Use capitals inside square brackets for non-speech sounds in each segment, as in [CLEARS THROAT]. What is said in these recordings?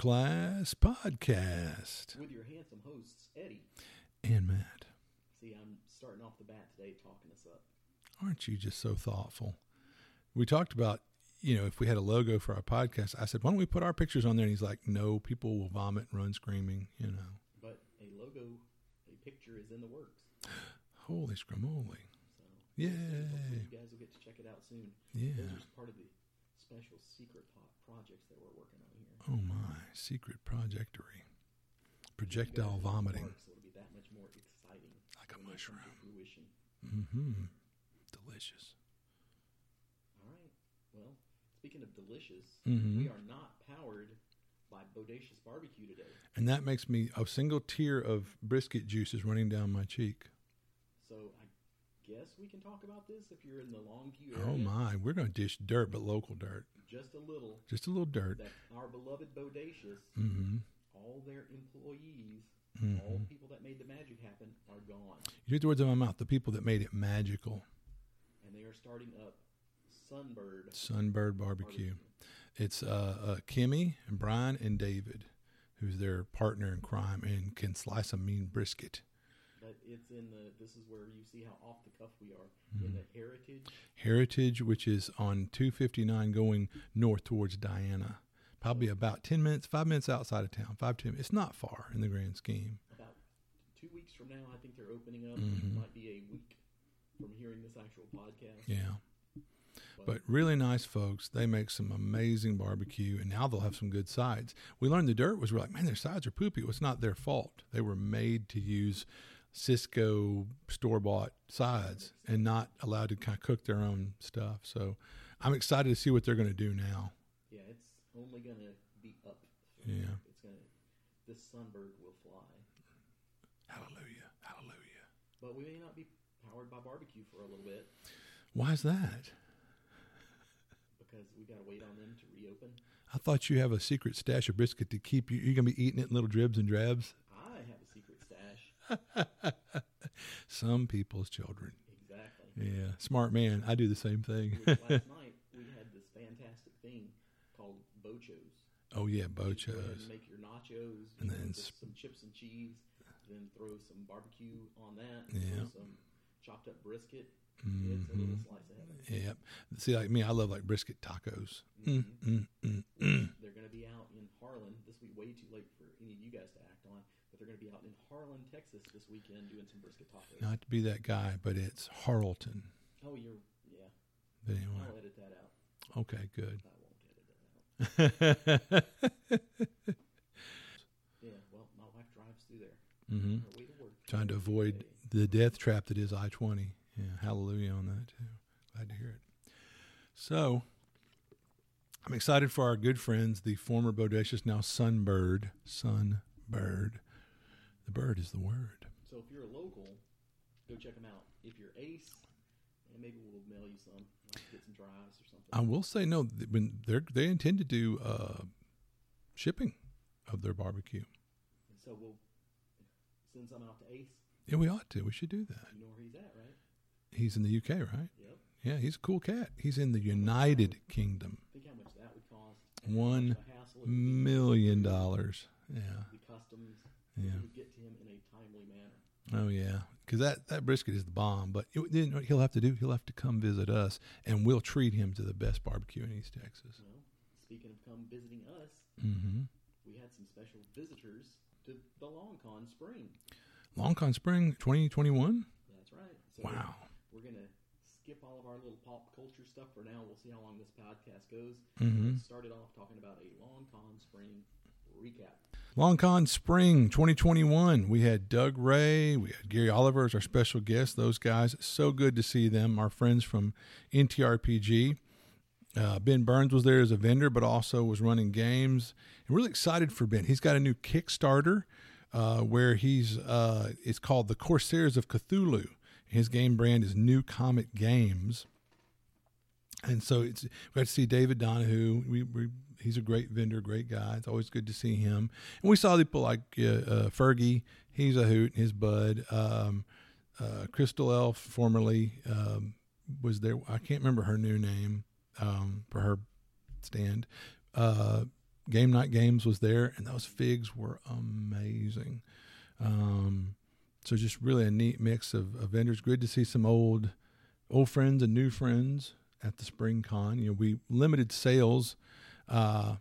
It's The No Class Podcast. with your handsome hosts, Eddie. And Matt, See, I'm starting off the bat today talking us up. aren't you just so thoughtful? We talked about, you know, if we had a logo for our podcast, I said, why don't we put our pictures on there? And he's like, no, people will vomit and run screaming, you know. But a logo, a picture is in the works. Holy scramoly. So Yay. you guys will get to check it out soon. Yeah. Those are part of the special secret projects that we're working on. Oh my, secret projectory. Projectile vomiting So it'll be that much more exciting. like a when they come to mushroom. Mm-hmm. Delicious. All right. Well, speaking of delicious, Mhm. we are not powered by Bodacious Barbecue today. And that makes me a single tear of brisket juice is running down my cheek. So I guess we can talk about this if you're in the Longview area. Oh my, we're going to dish dirt, but local dirt. Just a little. Just a little dirt. That our beloved Bodacious, Mm-hmm. all their employees, Mhm. all the people that made the magic happen are gone. You took the words out of my mouth. The people that made it magical. And they are starting up Sunbird Sunbird Barbecue. It's uh, uh, Kimmy and Brian and David, who's their partner in crime and can slice a mean brisket. But it's in the, this is where you see how off the cuff we are. In Mm-hmm. the Heritage, Heritage, which is on 259 going north towards Diana. Probably about 10 minutes, five minutes outside of town. Five, 10 It's not far in the grand scheme. about two weeks from now, I think they're opening up. Mhm. Might be a week from hearing this actual podcast. Yeah. But really nice folks. They make some amazing barbecue, and now they'll have some good sides. We learned the dirt was we're like, man, their sides are poopy. It's not their fault. They were made to use Sysco store bought sides and not allowed to kind of cook their own stuff. So I'm excited to see what they're going to do now. Yeah, it's only gonna be up. Yeah. It's gonna. This sunbird will fly, Hallelujah. Hallelujah. but we may not be powered by barbecue for a little bit Why is that? because we gotta wait on them to reopen. I thought you have a secret stash of brisket to keep you. You're going to be eating it in little dribs and drabs. I have a secret stash. [LAUGHS] Some people's children. exactly. Yeah. Smart man. I do the same thing. Last [LAUGHS] night we had this fantastic thing called bochos. oh, yeah. Just go ahead Bochos. make your nachos, And you then sp- some chips and cheese, then throw some barbecue on that. Yeah. Some chopped up brisket. It's a little Mhm. slice of heaven. Yep. See, like me, I love like brisket tacos. Mm, mm, mm, mm. They're going to be out in Harlan. This will be way too late for any of you guys to act on, they're going to be out in Harlan, Texas this weekend doing some brisket tacos. Not to be that guy, but it's Harleton. Oh, you're yeah. But anyway, I'll edit that out. okay, good. I won't edit that out. [LAUGHS] Yeah. Well, my wife drives through there. Mm-hmm. On her way to. Trying to avoid the death trap that is I 20. Yeah, hallelujah on that too. Glad to hear it. So, I'm excited for our good friends, the former Bodacious, now Sunbird. Sunbird. The bird is the word. So if you're a local, go check them out. If you're Ace, and maybe we'll mail you some. Like get some dry ice or something. I will say no. When they they intend to do uh, shipping of their barbecue. and so we'll send some out to Ace. Yeah, we ought to. We should do that. You know where he's at, right? He's in the UK, right? Yep. Yeah, he's a cool cat. He's in the United Kingdom. Think how much that would cost. One much a hassle it would be. million dollars. Yeah. The customs. Yeah. Would get to him in a timely manner. Oh yeah, because that that brisket is the bomb. But it, then what he'll have to do, he'll have to come visit us, and we'll treat him to the best barbecue in East Texas. Well, speaking of come visiting us, Mm-hmm. we had some special visitors to the Long Con Spring. Long Con Spring 2021. That's right. So Wow. we're gonna skip all of our little pop culture stuff for now. We'll see how long this podcast goes. Mm-hmm. Started off talking about a Long Con Spring recap. Long Con Spring 2021. We had Doug Ray, we had Gary Oliver as our special guest. Those guys, so good to see them. Our friends from NTRPG. Uh, ben Burns was there as a vendor, but also was running games. And really excited for Ben. He's got a new Kickstarter uh, where he's. Uh, it's called the Corsairs of Cthulhu. His game brand is New Comet Games. And so it's we got to see David Donahue. We, we he's a great vendor, great guy. It's always good to see him. And we saw people like uh, uh, Fergie. He's a hoot. His bud. Um, uh, Crystal Elf, formerly um, was there. I can't remember her new name um, for her stand. Uh, Game Night Games was there, and those figs were amazing. Um, so just really a neat mix of, of vendors. Good to see some old old friends and new friends at the Spring Con. You know, we limited sales, uh,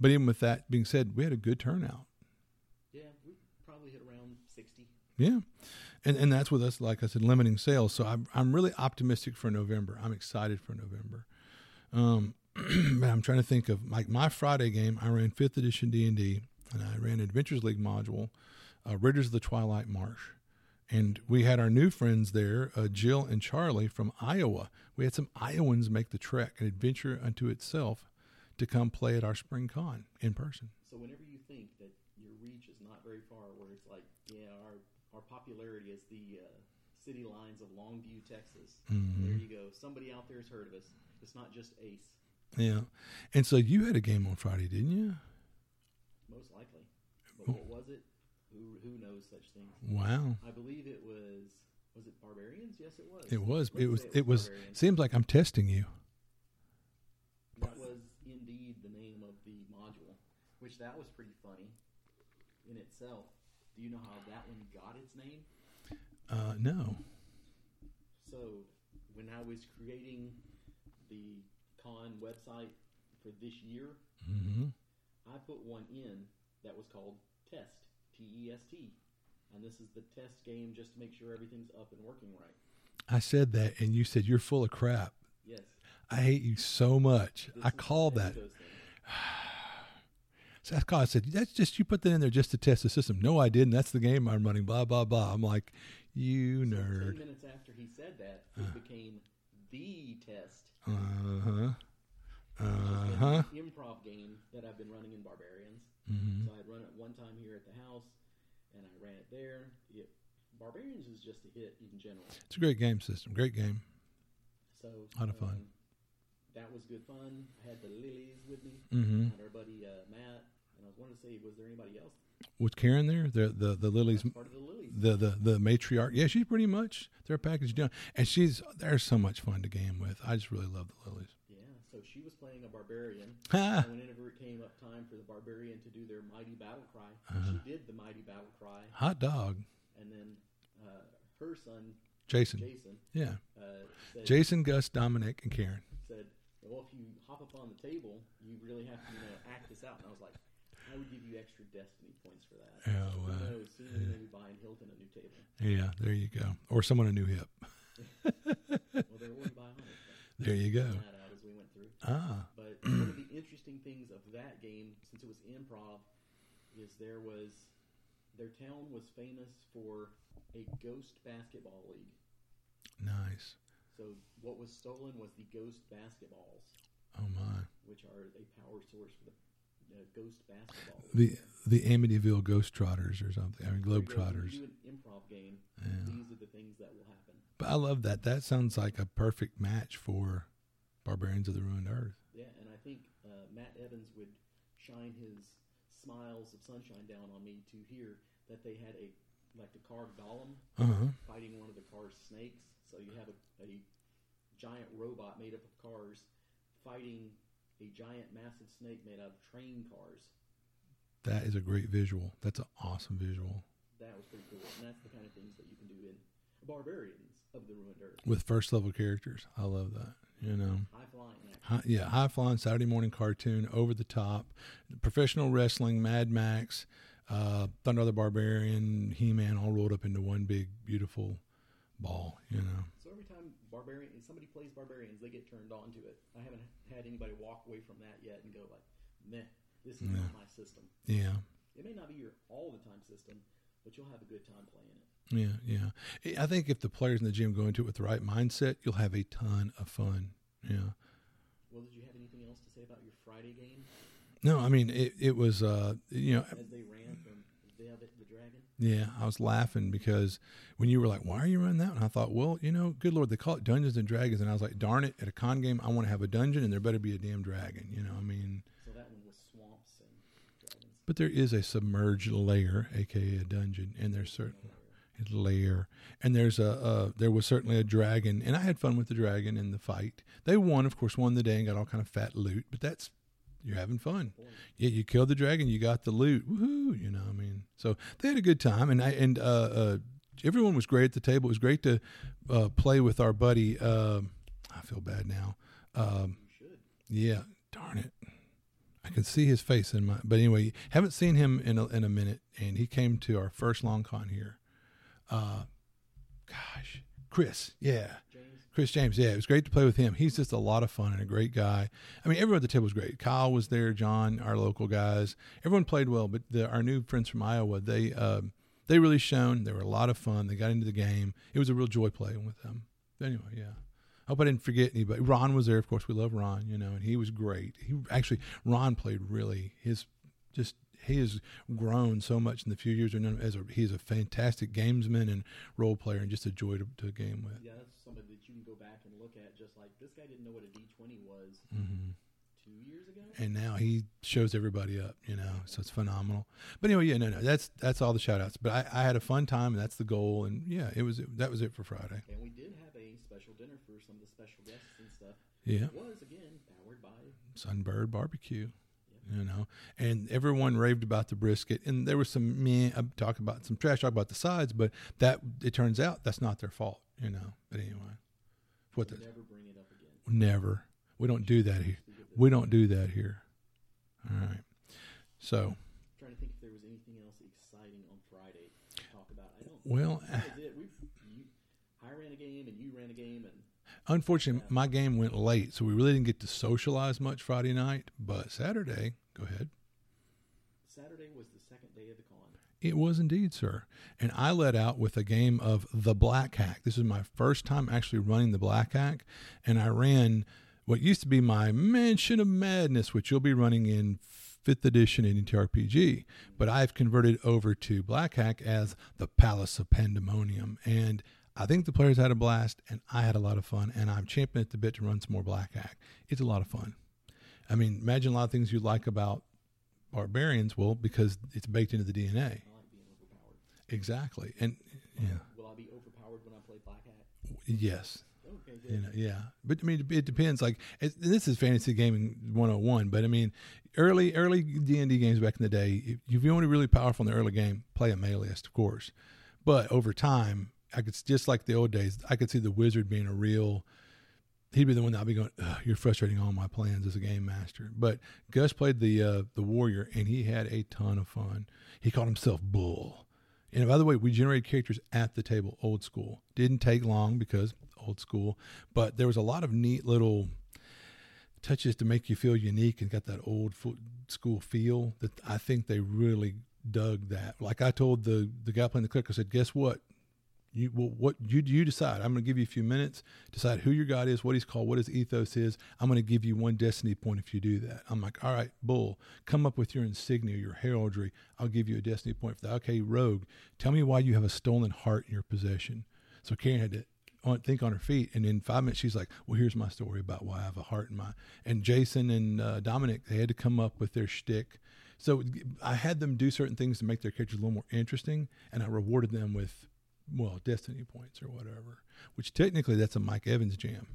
but even with that being said, we had a good turnout. Yeah, we probably hit around sixty. Yeah, and and that's with us, like I said, limiting sales. So I'm I'm really optimistic for November. I'm excited for November. Um, [CLEARS THROAT] I'm trying to think of like my Friday game. I ran fifth edition D and D, and I ran Adventures League module, uh, Raiders of the Twilight Marsh, and we had our new friends there, uh, Jill and Charlie from Iowa. We had some Iowans make the trek, an adventure unto itself, to come play at our spring con in person. So whenever you think that your reach is not very far, where it's like, yeah, our our popularity is the uh, city lines of Longview, Texas. Mhm. There you go. Somebody out there has heard of us. It's not just Ace, Yeah, and so you had a game on Friday, didn't you? most likely. But what was it? Who who knows such things? Wow. I believe it was. Was it Barbarians? Yes, it was. It was. It was. It was. Barbarians. Seems like I'm testing you. That was indeed the name of the module, which that was pretty funny in itself. Do you know how that one got its name? Uh, no. So, when I was creating the con website for this year, hmm I put one in that was called Test, T E S T. And this is the test game just to make sure everything's up and working right. I said that, and you said you're full of crap. Yes. I hate you so much. this I is called that. [SIGHS] So that's called. Said that's just you put that in there just to test the system. No, I didn't. That's the game I'm running. Blah blah blah. I'm like, you So nerd. Ten minutes after he said that, it became the test. Uh huh. Uh-huh. improv game that I've been running in Barbarians. hmm So I'd run it one time here at the house, and I ran it there. It, Barbarians is just a hit in general. It's a great game system. Great game. So Lot of fun. um, that was good fun. I had the lilies with me. Mm-hmm. I had our buddy uh, Matt, wanting to say, was there anybody else? Was Karen there? The the the lilies. Part of the lilies. The, the the matriarch, yeah, she's pretty much their package done, and she's they're so much fun to game with. I just really love the lilies. Yeah. So she was playing a barbarian. Ha! [LAUGHS] and whenever it came up time for the barbarian to do their mighty battle cry, Uh-huh. she did the mighty battle cry, Hot dog, and then uh, her son Jason. Jason Yeah, uh, said, Jason, Gus, Dominic, and Karen. said, "Well, if you hop up on the table, you really have to you know, act this out." And I was like, "I would give you extra destiny points for that." Oh, wow. knows? Soon we may be buying Hilton a new table. Yeah, there you go. Or someone a new hip. [LAUGHS] Well, already buying it. There you go. that out as we went through. Ah, But one of the interesting things of that game, since it was improv, is there was their town was famous for a ghost basketball league. nice. So what was stolen was the ghost basketballs, Oh my. which are a power source for the uh, ghost basketball. The the Amityville Ghost Trotters or something. I mean There you Globe Trotters. do an improv game, Yeah. these are the things that will happen. But I love that. That sounds like a perfect match for Barbarians of the Ruined Earth. Yeah, and I think uh, Mike Evans would shine his smiles of sunshine down on me to hear that they had a like the car golem Uh huh. fighting one of the car's snakes. So you have a, a giant robot made up of cars fighting a giant massive snake made out of train cars. That is a great visual. That's an awesome visual. That was pretty cool. And that's the kind of things that you can do in Barbarians of the Ruined Earth. With first level characters. I love that. You know. High flying. High, yeah, high flying Saturday morning cartoon, over the top, professional wrestling, Mad Max, uh, Thundarr the Barbarian, He Man, all rolled up into one big beautiful ball. You know, So every time Barbarian somebody plays Barbarians, they get turned on to it. I haven't had anybody walk away from that yet and go like, "Meh, this is Yeah. not my system." yeah, It may not be your all the time system, but you'll have a good time playing it. yeah, yeah. I think if the players in the gym go into it with the right mindset, you'll have a ton of fun. Yeah. Well, did you have anything else to say about your Friday game No, I mean it. It was, uh, you know, as they ran from Velvet the Dragon? Yeah, I was laughing because when you were like, "Why are you running that?" and I thought, "Well, you know, good lord, they call it Dungeons and Dragons," and I was like, "Darn it! At a con game, I want to have a dungeon, and there better be a damn dragon." You know, I mean, So that one was swamps and dragons. but there is a submerged layer, aka a dungeon, and there's certain layer, and there's a uh, there was certainly a dragon, and I had fun with the dragon in the fight. They won, of course, won the day and got all kind of fat loot, but that's you're having fun. Yeah, you killed the dragon, you got the loot. Woohoo! You know, I mean, so they had a good time, and I and uh, uh, everyone was great at the table. It was great to uh, play with our buddy. Um I feel bad now. Um, yeah, darn it. I can see his face in my. But anyway, haven't seen him in a, in a minute, and he came to our first long con here. Uh, gosh, Chris, yeah. Chris James, yeah, it was great to play with him. He's just a lot of fun and a great guy. I mean, everyone at the table was great. Kyle was there, John, our local guys. Everyone played well, but the, our new friends from Iowa, they um, they really shone. They were a lot of fun. They got into the game. It was a real joy playing with them. Anyway, yeah. I hope I didn't forget anybody. Ron was there, of course. We love Ron, you know, and he was great. He actually Ron played really his just he has grown so much in the few years. As a, he's a fantastic gamesman and role player, and just a joy to, to game with. Yeah, you can go back and look at. Just like this guy didn't know what a D twenty was hmm two years ago. and now he shows everybody up, you know. So it's phenomenal. But anyway, yeah, no, no, that's that's all the shout outs. But I, I had a fun time, and that's the goal. And yeah, it was that was it for Friday. And we did have a special dinner for some of the special guests and stuff. Yeah, It was again powered by. Sunbird Barbecue, you know, and everyone raved about the brisket. And there was some meh uh, talk about some trash talk about the sides, but that it turns out that's not their fault, you know. But anyway, what the Never bring it up again. never we don't do that here. Speak of the- We don't do that here. All right, so. trying to think if there was anything else exciting on Friday to talk about. I don't. Well, was you, I ran a game and you ran a game, and Unfortunately, Yeah. my game went late, so we really didn't get to socialize much Friday night. But Saturday, go ahead. Saturday was the second day of the con. It was indeed, sir. And I let out with a game of the Black Hack. This is my first time actually running the Black Hack, and I ran what used to be my Mansion of Madness, which you'll be running in fifth edition in NTRPG. But I've converted over to Black Hack as the Palace of Pandemonium, and I think the players had a blast, and I had a lot of fun. And I'm champing at the bit to run some more Black Hack. It's a lot of fun. I mean, imagine a lot of things you like about barbarians. Well, because it's baked into the DNA. I like being overpowered. Exactly. And yeah, Will I be overpowered when I play Black Hack? yes. Okay, good. You know, yeah. But I mean, it depends. Like it, this is fantasy gaming 101. But I mean, early early D and D games back in the day, if, you want to be really powerful in the early game, play a meleeist, of course. But over time, I could just like the old days, I could see the wizard being a real. He'd be the one that I'd be going, "You're frustrating all my plans as a game master." But Gus played the uh, the warrior, and he had a ton of fun. He called himself Bull. And by the way, we generated characters at the table, old school. Didn't take long because old school, but there was a lot of neat little touches to make you feel unique and got that old school feel that I think they really dug that. Like I told the the guy playing the click, I said, "Guess what? You well, what you you decide. I'm going to give you a few minutes. Decide who your god is, what he's called, what his ethos is. I'm going to give you one destiny point if you do that. I'm like, all right, bull, come up with your insignia, your heraldry. I'll give you a destiny point for that. Okay, rogue, tell me why you have a stolen heart in your possession. So Karen had to on, think on her feet, and in five minutes she's like, "Well, here's my story about why I have a heart in my." And Jason and uh, Dominic they had to come up with their shtick. So I had them do certain things to make their characters a little more interesting, and I rewarded them with, well, destiny points or whatever. Which technically that's a Mike Evans jam.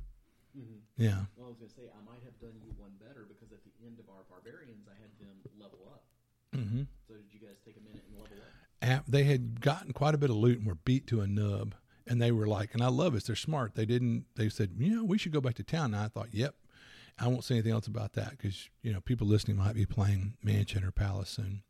hmm Yeah. Well, I was going to say I might have done you one better because at the end of our barbarians, I had them level up. Mm-hmm. So did you guys take a minute and level up? App, they had gotten quite a bit of loot and were beat to a nub. And they were like, and I love it. They're smart. They didn't. They said, you know, we should go back to town. And I thought, yep. I won't say anything else about that because you know people listening might be playing Mansion or Palace soon.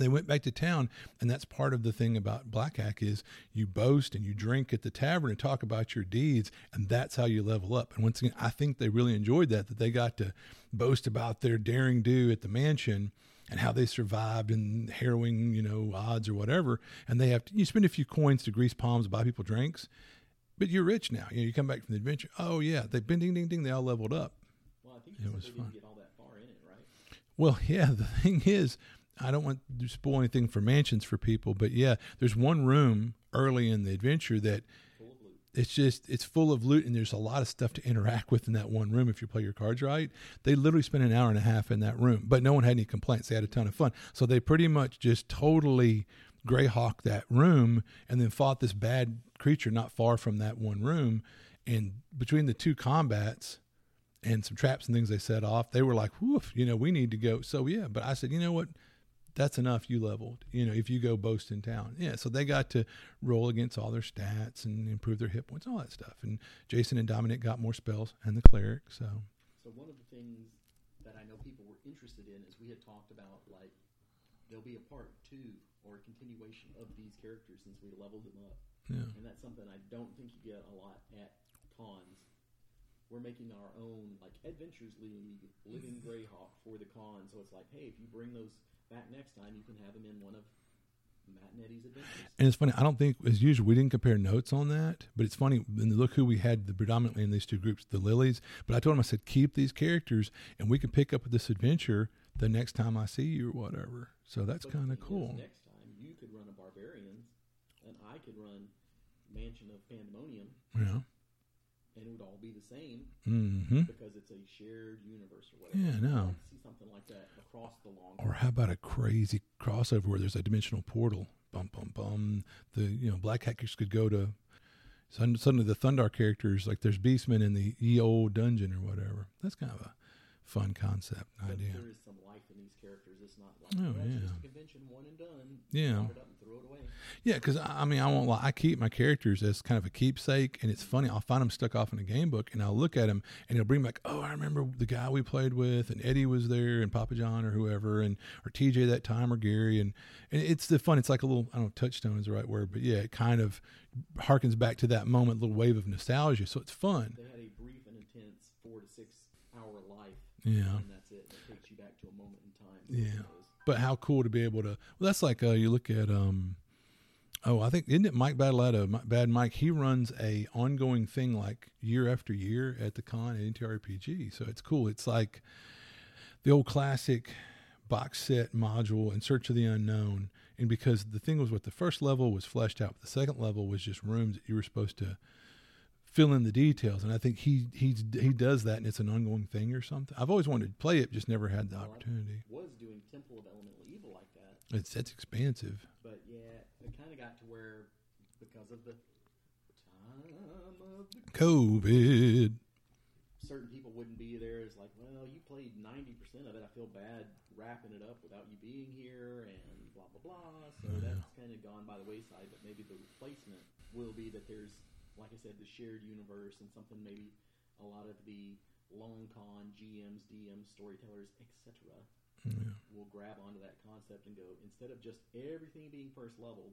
They went back to town, and that's part of the thing about Black Hack is you boast and you drink at the tavern and talk about your deeds, and that's how you level up. And once again, I think they really enjoyed that that they got to boast about their daring do at the mansion and how they survived in harrowing, you know, odds or whatever. And they have to, you spend a few coins to grease palms, buy people drinks, but you're rich now. You know, you come back from the adventure. Oh yeah, they've been ding ding ding. They all leveled up. Well, I think It you was fun. didn't get all that far in it, right? Well, [LAUGHS] yeah, the thing is, I don't want to spoil anything for mansions for people, but yeah, there's one room early in the adventure that it's just it's full of loot and there's a lot of stuff to interact with in that one room if you play your cards right. They literally spent an hour and a half in that room, but no one had any complaints. They had a ton of fun. So they pretty much just totally greyhawk that room and then fought this bad creature not far from that one room and between the two combats and some traps and things they set off. They were like, "Woof!" You know, we need to go. So yeah, but I said, you know what? That's enough. You leveled. You know, if you go boast in town, yeah. So they got to roll against all their stats and improve their hit points, all that stuff. And Jason and Dominic got more spells, and the cleric. So So one of the things that I know people were interested in is we had talked about like there'll be a part two or a continuation of these characters since we leveled them up, yeah, and that's something I don't think you get a lot at cons. We're making our own like Adventures League, Living Greyhawk for the con. So it's like, hey, if you bring those back next time, you can have them in one of Matt and Eddie's adventures. and it's funny. I don't think as usual we didn't compare notes on that, but it's funny. And look who we had the predominantly in these two groups, the Lilies. But I told him I said keep these characters, and we can pick up this adventure the next time I see you or whatever. So that's kind of cool. Next time, you could run a Barbarians, and I could run Mansion of Pandemonium, Yeah. and it would all be the same Mm-hmm. because it's a shared universe or whatever. Yeah, no. Something like that across the long. Or how about a crazy crossover where there's a dimensional portal? Bum bum bum. The you know black hackers could go to. Suddenly, the Thundarr characters like there's Beastmen in the old dungeon or whatever. That's kind of a fun concept but idea. there is some life in these characters. It's not like Oh, yeah. just a convention, one and done. Yeah. It up and throw it away. Yeah, because I I mean, I won't lie. I keep my characters as kind of a keepsake, and it's funny. I'll find them stuck off in a game book, and I'll look at them, and it'll bring me like, oh, I remember the guy we played with, and Eddie was there, and Papa John, or whoever, and or TJ that time, or Gary, and and it's the fun. It's like a little, I don't know, touchstone is the right word, but yeah, it kind of harkens back to that moment, little wave of nostalgia. So it's fun. Yeah. and that's it. It takes you back to a moment in time. Yeah. But how cool to be able to. Well, that's like uh, you look at. um Oh, I think isn't it Mike Badaletta? Mi- Bad Mike. He runs a ongoing thing like year after year at the con at NTRPG. So it's cool. It's like the old classic box set module in Search of the Unknown. And because the thing was, what the first level was fleshed out, the second level was just rooms that you were supposed to fill in the details. And I think he he he does that, and it's an ongoing thing or something. I've always wanted to play it, just never had the Well, I opportunity. Was doing Temple of Elemental Evil like that, It's that's expansive. but yeah, it kind of got to where because of the time of the COVID. certain people wouldn't be there. It's like, well, you played ninety percent of it. I feel bad wrapping it up without you being here, and blah blah blah. So Yeah. that's kind of gone by the wayside. But maybe the replacement will be that there's, like I said, the shared universe and something maybe a lot of the long con GMs, DMs, storytellers, etc. Yeah. will grab onto that concept and go instead of just everything being first level,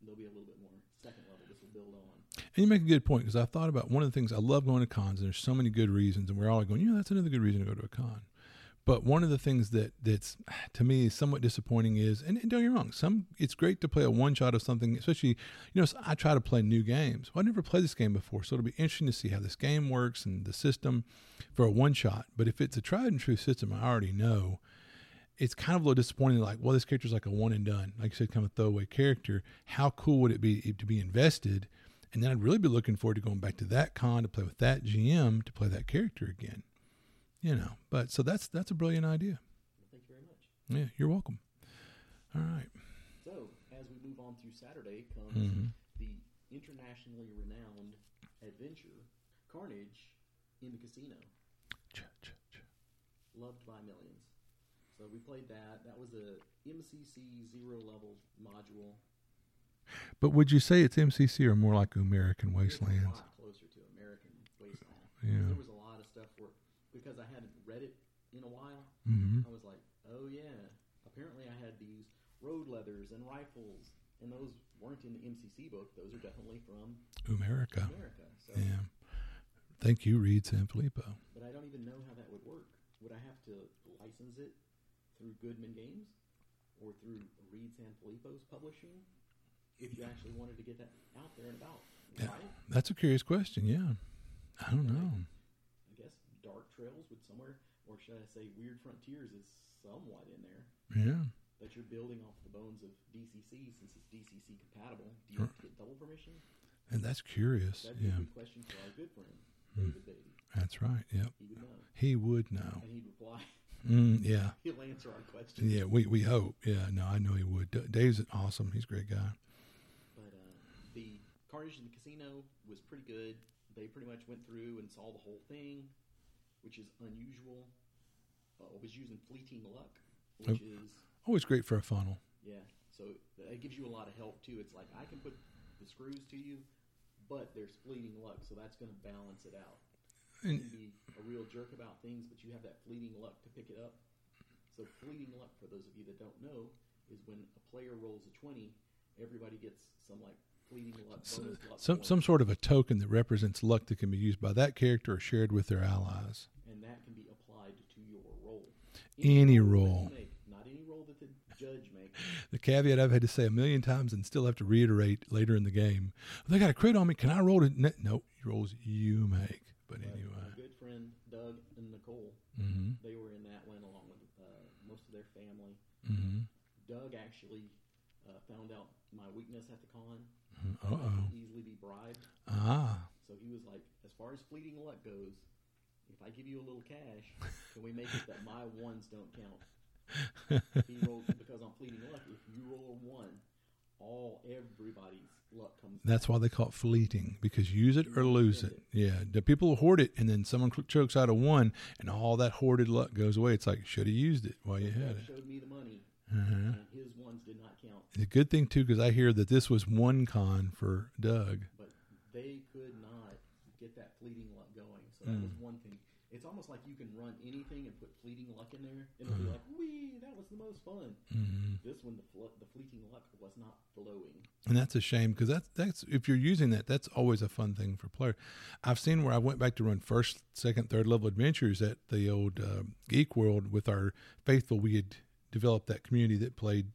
there'll be a little bit more second level. This will build on. And you make a good point because I thought about one of the things I love going to cons, and there's so many good reasons, and we're all going, you know, that's another good reason to go to a con. But one of the things that that's [SIGHS] to me somewhat disappointing is, and, and don't get wrong, some it's great to play a one shot of something, especially you know I try to play new games. Well, I never played this game before, so it'll be interesting to see how this game works and the system for a one shot. But if it's a tried and true system, I already know. It's kind of a little disappointing. Like, well, this character's like a one and done, like you said, kind of a throwaway character. How cool would it be to be invested? And then I'd really be looking forward to going back to that con to play with that GM to play that character again. You know, but so that's that's a brilliant idea. Well, thank you very much. Yeah, you're welcome. All right. So as we move on through Saturday comes Mhm. the internationally renowned adventure Carnage in the Casino, Ch- ch- ch- loved by millions. So we played that. That was a MCC zero level module. But would you say it's MCC or more like American Wastelands? a lot closer to American Wasteland. Yeah. There was a lot of stuff where because I hadn't read it in a while, hmm I was like, oh yeah. Apparently, I had these road leathers and rifles, and those weren't in the MCC book. Those are definitely from America. America. So, Yeah. Thank you, Reid San Filippo. but I don't even know how that would work. Would I have to license it through Goodman Games or through Reid San Filippo's publishing? If you actually wanted to get that out there and about, Yeah. right? That's a curious question. Yeah. I don't know. I guess Dark Trails would somewhere, or should I say, Weird Frontiers is somewhat in there. Yeah. That you're building off the bones of DCC since it's DCC compatible. Do you have get double permission? And that's curious. That'd be Yeah. a good question for our good friend Beatty. That's right. Yep. He would know, He would know. and he'd reply. Mm, yeah. [LAUGHS] He'll answer our question. Yeah. We, we hope. Yeah. No, I know he would. D- Dave's awesome. He's a great guy. But uh, the Carnage in the Casino was pretty good. They pretty much went through and saw the whole thing. Which is unusual. Uh, I was using fleeting luck, Oh. which is Always great for a funnel. yeah. So it gives you a lot of help too. It's like I can put the screws to you, but there's fleeting luck, so that's going to balance it out. You can be a real jerk about things, but you have that fleeting luck to pick it up. So fleeting luck, for those of you that don't know, is when a player rolls a twenty, everybody gets some like fleeting luck bonus some some sort of a token that represents luck that can be used by that character or shared with their allies. and that can be applied to your roll. Any that you roll. make, not any roll that the judge makes. [LAUGHS] The caveat I've had to say a million times and still have to reiterate later in the game. They got a crit on me. Can I roll it? No, rolls you make. But anyway. my good friend Doug and Nicole, hmm they were in that one along with uh, most of their family. hmm Doug actually uh, found out my weakness at the con. Uh oh. easily be bribed. Ah. So he was like, as far as fleeting luck goes, if I give you a little cash, can we make it that my ones don't count? [LAUGHS] He rolled because on fleeting luck, if you roll a one, all everybody's luck comes. That's why they call it fleeting because use it or lose it. Yeah, the people hoard it, and then someone chokes out a one, and all that hoarded luck goes away. It's like should have used it while So you had it. showed me the money, Uh-huh. and his ones did not count. The good thing too, because I hear that this was one con for Doug. but they could not get that fleeting luck going. So that was Mm. one thing. Almost like you can run anything and put fleeting luck in there, and it'll be like, "Wee, that was the most fun." hmm This one, the fl- the fleeting luck was not flowing. And that's a shame because that's that's if you're using that, that's always a fun thing for player. I've seen where I went back to run first, second, third level adventures at the old uh, Geek World with our faithful. We had developed that community that played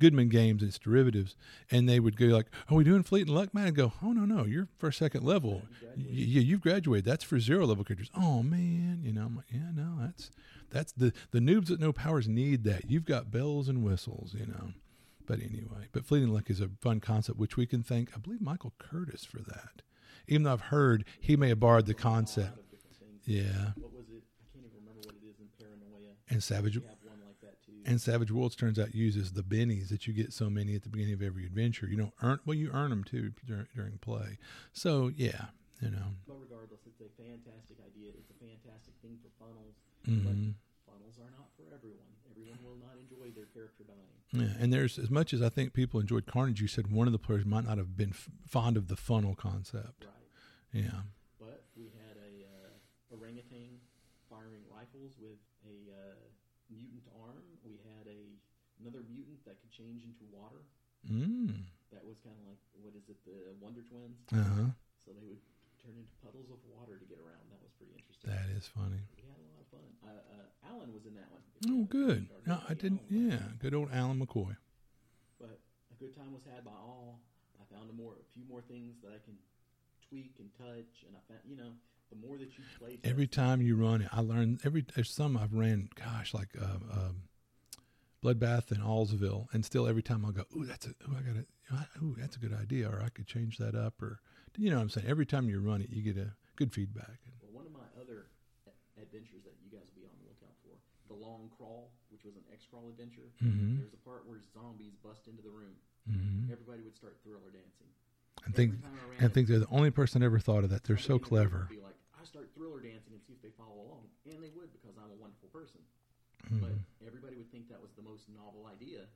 Goodman games and its derivatives, and they would go like, "Are we doing Fleeting Luck, man?" I'd go, "Oh no, no, you're first, second level. You yeah, you've graduated. That's for zero level characters. Oh man, you know, I'm like, yeah, no, that's that's the the noobs that know powers need that. You've got bells and whistles, you know. But anyway, but Fleeting luck is a fun concept, which we can thank, I believe, Michael Curtis for that. Even though I've heard he may have borrowed the concept. of different things. Yeah, What was it? I can't even remember what it is in Paranoia. and Savage You have one like that too. And Savage Worlds turns out uses the bennies that you get so many at the beginning of every adventure. You don't earn well, you earn them too during, during play. So yeah, you know. but regardless, it's a fantastic idea. It's a fantastic thing for funnels. hmm But funnels are not for everyone. Everyone will not enjoy their character dying. Yeah, and there's as much as I think people enjoyed Carnage. You said one of the players might not have been f- fond of the funnel concept. Right. Yeah, But we had a uh, orangutan firing rifles with a uh, mutant arm. We had a another mutant that could change into water. mm. That was kind of like what is it, the Wonder Twins? uh huh. So they would turn into puddles of water to get around. That was pretty interesting. That is funny. we had a lot of fun. Uh, uh, Alan was in that one. Oh, good. No, I didn't. Yeah, good old Alan McCoy. But a good time was had by all. I found a more, a few more things that I can tweak and touch, and I found, you know, the more that you play, Every time you run it, I learn. Every there's some I've ran. Gosh, like uh, um, Bloodbath in Allsville, and still every time I'll go, ooh, that's a, ooh, I got to, ooh, that's a good idea, or I could change that up, or you know what I'm saying. Every time you run it, you get a good feedback. Well, one of my other adventures that you guys will be on the lookout for, the Long Crawl, which was an Xcrawl adventure. Mm-hmm. There's a part where zombies bust into the room. Mm-hmm. Everybody would start thriller dancing. And think I and think they're the only person that ever thought of that. They're so somebody in the group clever. Be like, I start thriller dancing and see if they follow along, and they would because I'm a wonderful person. Mhm. But everybody would think that was the most novel idea.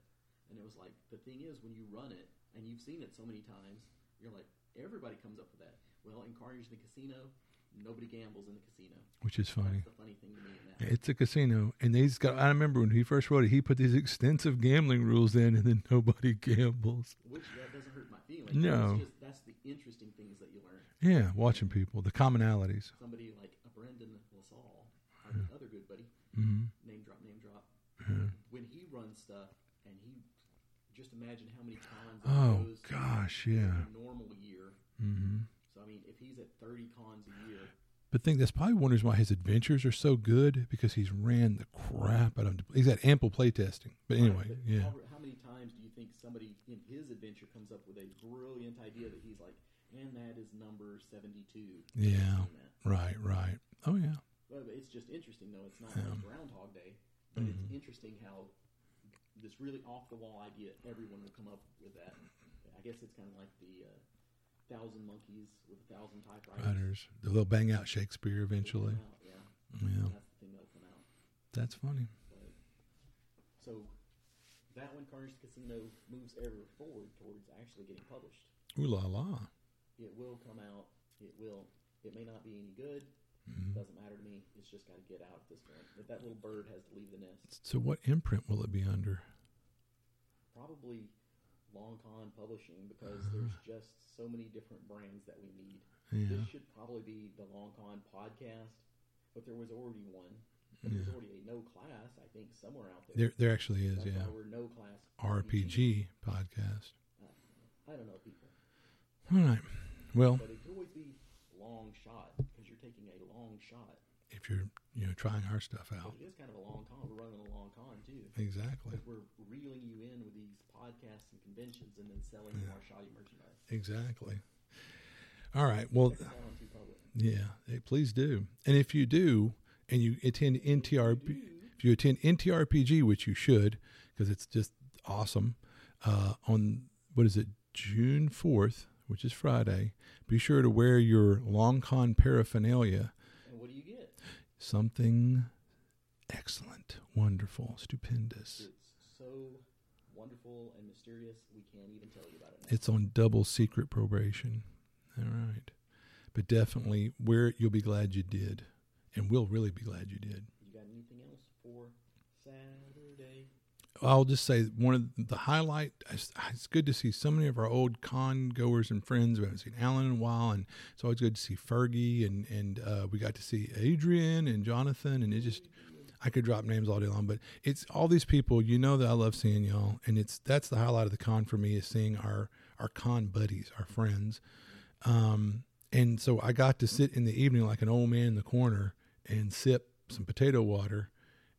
And it was like, the thing is, when you run it, and you've seen it so many times, you're like, everybody comes up with that. Well, in Carnage the Casino, nobody gambles in the casino. Which is funny. Funny thing to me that. It's a casino, and he's got. I remember when he first wrote it, he put these extensive gambling rules in, and then [LAUGHS] nobody gambles. Which that doesn't hurt my feelings. No. Just, that's the interesting things that you learn. Yeah, watching people, the commonalities. Somebody like a Brendan LaSalle, our other good buddy, hmm name drop, name drop. Yeah. When he runs stuff, and he just imagine how many cons Oh goes gosh, in yeah. a normal year. hmm So I mean, if he's at thirty cons a year, But think that's probably one reason why his adventures are so good because he's ran the crap out of. He's had ample play testing. But anyway, But yeah. How, how many times do you think somebody in his adventure comes up with a brilliant idea that he's like, and that is number seventy-two? Yeah. Right, right. Oh yeah. But it's just interesting, though. It's not Yeah. like Groundhog Day, but Mhm. it's interesting how this really off-the-wall idea, everyone will come up with that. I guess it's kind of like the uh, thousand monkeys with a thousand typewriters. Writers. They'll bang out Shakespeare eventually. Out, Yeah. Yeah, That's the thing that'll come out. that's funny. But, so that one, Carnage Casino moves ever forward towards actually getting published, Ooh la la. it will come out. It will. It may not be any good. Mhm. Doesn't matter to me. It's just got to get out at this point. If that little bird has to leave the nest, So, what imprint will it be under? probably Long Con Publishing because Uh-huh. there's just so many different brands that we need. Yeah, This should probably be the Long Con podcast, but there was already one. But there's already a no class, I think, somewhere out there. there there actually is. That's Yeah, we're no class RPG podcast. I don't know people, All right. Well, but it could always be long shot taking a long shot. if you're you know trying our stuff out, it is kind of a long con. We're running a long con too. exactly, Because we're reeling you in with these podcasts and conventions and then selling you Yeah. our shoddy merchandise. exactly. All right. Well, Check us out on Two Public. yeah. Hey, please do. And if you do, and you attend NTRP, if you attend NTRPG, which you should, because it's just awesome. Uh, on what is it, June fourth, which is Friday. Be sure to wear your long con paraphernalia. And what do you get? Something excellent, wonderful, stupendous. It's so wonderful and mysterious. We can't even tell you about it. Now. It's on double secret probation. All right. But definitely wear it. You'll be glad you did. And we'll really be glad you did. You got anything else for Saturday? I'll just say one of the highlight. It's, good to see so many of our old con goers and friends. We haven't seen Alan in a while, and it's always good to see Fergie and and uh, we got to see Adrian and Jonathan, and it just I could drop names all day long, but it's all these people. You know that I love seeing y'all, and it's that's the highlight of the con for me is seeing our our con buddies, our friends. Um, and so I got to sit in the evening like an old man in the corner and sip some potato water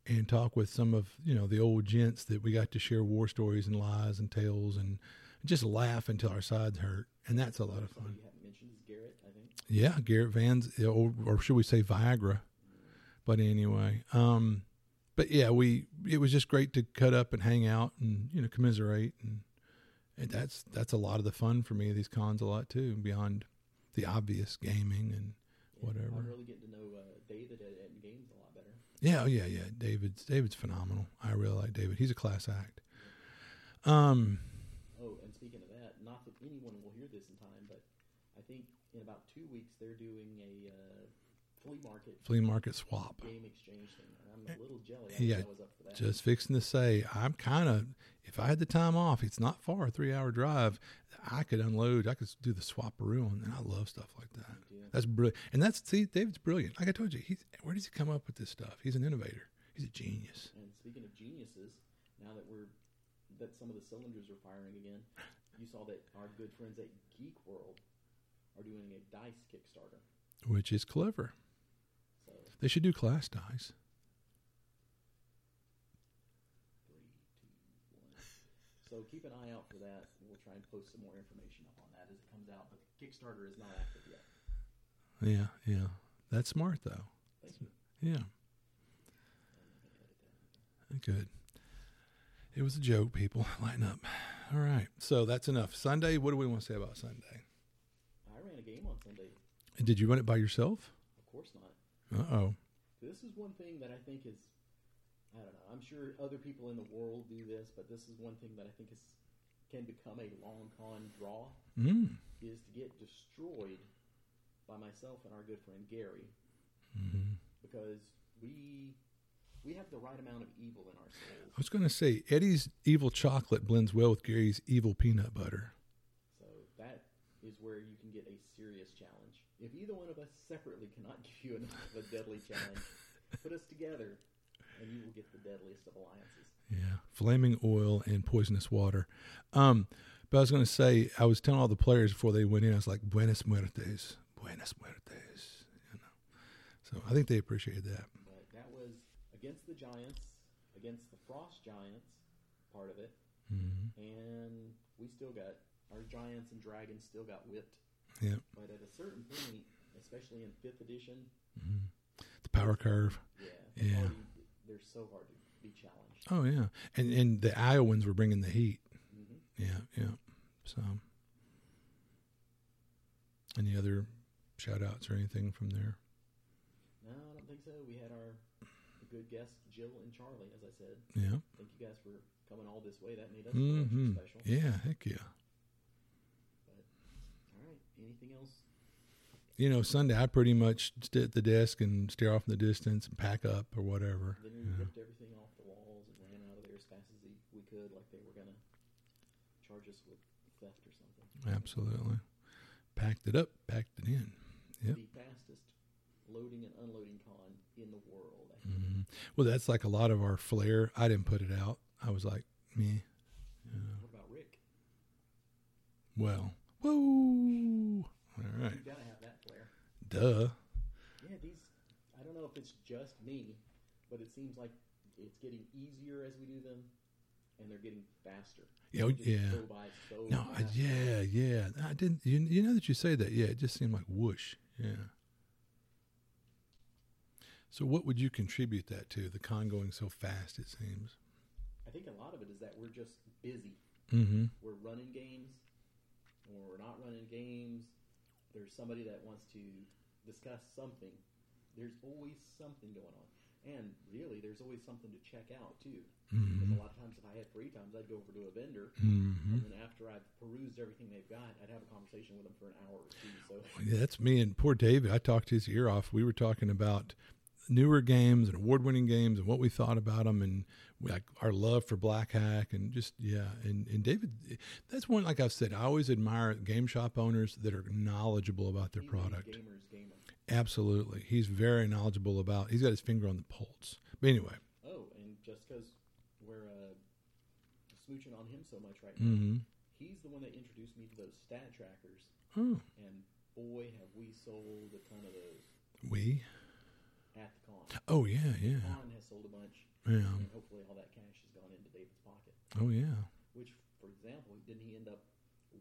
and talk with some of you know the old gents that we got to share war stories and lies and tales and just laugh until our sides hurt, and that's a lot of fun. you haven't mentioned is Garrett, Yeah, Garrett Vans, or, or should we say Viagra? But anyway, um, but yeah, we it was just great to cut up and hang out and you know commiserate, and, and that's that's a lot of the fun for me. These cons a lot too, beyond the obvious gaming and Whatever. I'm really getting to know uh, David at, at games a lot better. Yeah, oh, yeah, yeah. David's David's phenomenal. I really like David. He's a class act. Um, Oh, and speaking of that, not that anyone will hear this in time, but I think in about two weeks they're doing a uh, flea market flea market swap. game exchange thing. And I'm a eh, little jelly. Yeah, I was up for that. Just fixing to say, I'm kind of, if I had the time off, it's not far, a three hour drive. I could unload, I could do the swaparoo, and I love stuff like that. Yeah. That's brilliant. And that's, see, David's brilliant. Like I told you, he's, where does he come up with this stuff? He's an innovator, he's a genius. And speaking of geniuses, now that we're that some of the cylinders are firing again, you saw that our good friends at Geek World are doing a dice Kickstarter. Which is clever. They should do class dice. three, two, one. So keep an eye out for that. We'll try and post some more information up on that as it comes out. But Kickstarter is not active yet. Yeah, yeah. That's smart, though. Thank you. Yeah, I'm not gonna edit that. good. It was a joke, people. [LAUGHS] Lighten up. All right. So that's enough. Sunday, what do we want to say about Sunday? I ran a game on Sunday. Did you run it by yourself? Of course not. Uh oh. This is one thing that I think is, I don't know. I'm sure other people in the world do this, but this is one thing that I think is can become a long con draw Mm. is to get destroyed by myself and our good friend Gary hmm because we we have the right amount of evil in our souls. I was going to say Eddie's evil chocolate blends well with Gary's evil peanut butter. So that is where you can get a serious challenge. If either one of us separately cannot [LAUGHS] give you enough of a deadly challenge, put us together and you will get the deadliest of alliances. Yeah, flaming oil and poisonous water. Um, but I was going to say, I was telling all the players before they went in, I was like, "Buenas muertes, buenas muertes." You know, so I think they appreciated that. But that was against the Giants, against the Frost Giants, part of it, hmm and we still got our Giants and Dragons still got whipped. Yeah, But at a certain point, especially in fifth edition, hmm the power curve. yeah, Yeah. already- they're so hard to be challenged. Oh yeah, and and the Iowans were bringing the heat. hmm Yeah, yeah. So, any other shout outs or anything from there? No, I don't think so. We had our good guests, Jill and Charlie, as I said. Yeah. Thank you guys for coming all this way. That made us feel hmm special. Yeah, heck yeah. But all right, anything else? You know, Sunday I pretty much sit at the desk and stare off in the distance and pack up or whatever. Then we ripped everything off the walls and ran out of there as fast as we could, like they were gonna charge us with theft or something. Absolutely. Packed it up, packed it in. Yep. The fastest loading and unloading con in the world. I think. hmm Well, that's like a lot of our flair. I didn't put it out. I was like, me. Yeah. What about Rick? Well, whoa. Right. You gotta have that flair. Duh. Yeah, these. I don't know if it's just me, but it seems like it's getting easier as we do them, and they're getting faster. Yeah, just yeah. So No, I, yeah, yeah. I didn't. You, you know that you say that. Yeah, it just seemed like whoosh. Yeah. So, what would you contribute that to? The con going so fast, it seems. I think a lot of it is that we're just busy. Mm-hmm. We're running games, or we're not running games. There's somebody that wants to discuss something. There's always something going on, and really, there's always something to check out too. Mm-hmm. a lot of times, if I had free times, I'd go over to a vendor, Mm-hmm. and then after I've perused everything they've got, I'd have a conversation with them for an hour or two. So Yeah, that's me and poor David. I talked his ear off. We were talking about newer games and award-winning games and what we thought about them and like our love for Black Hack and just yeah. And and David, that's one like I've said. I always admire game shop owners that are knowledgeable about their product. gamer's gamer. Absolutely, he's very knowledgeable about. He's got his finger on the pulse. But anyway, Oh, and just because we're uh, smooching on him so much right now, mm-hmm. he's the one that introduced me to those stat trackers. oh, And boy, have we sold a ton of those we, at the con. oh yeah, yeah, Con has sold a bunch, yeah, and hopefully all that cash has gone into David's pocket. oh yeah, Which, for example, didn't he end up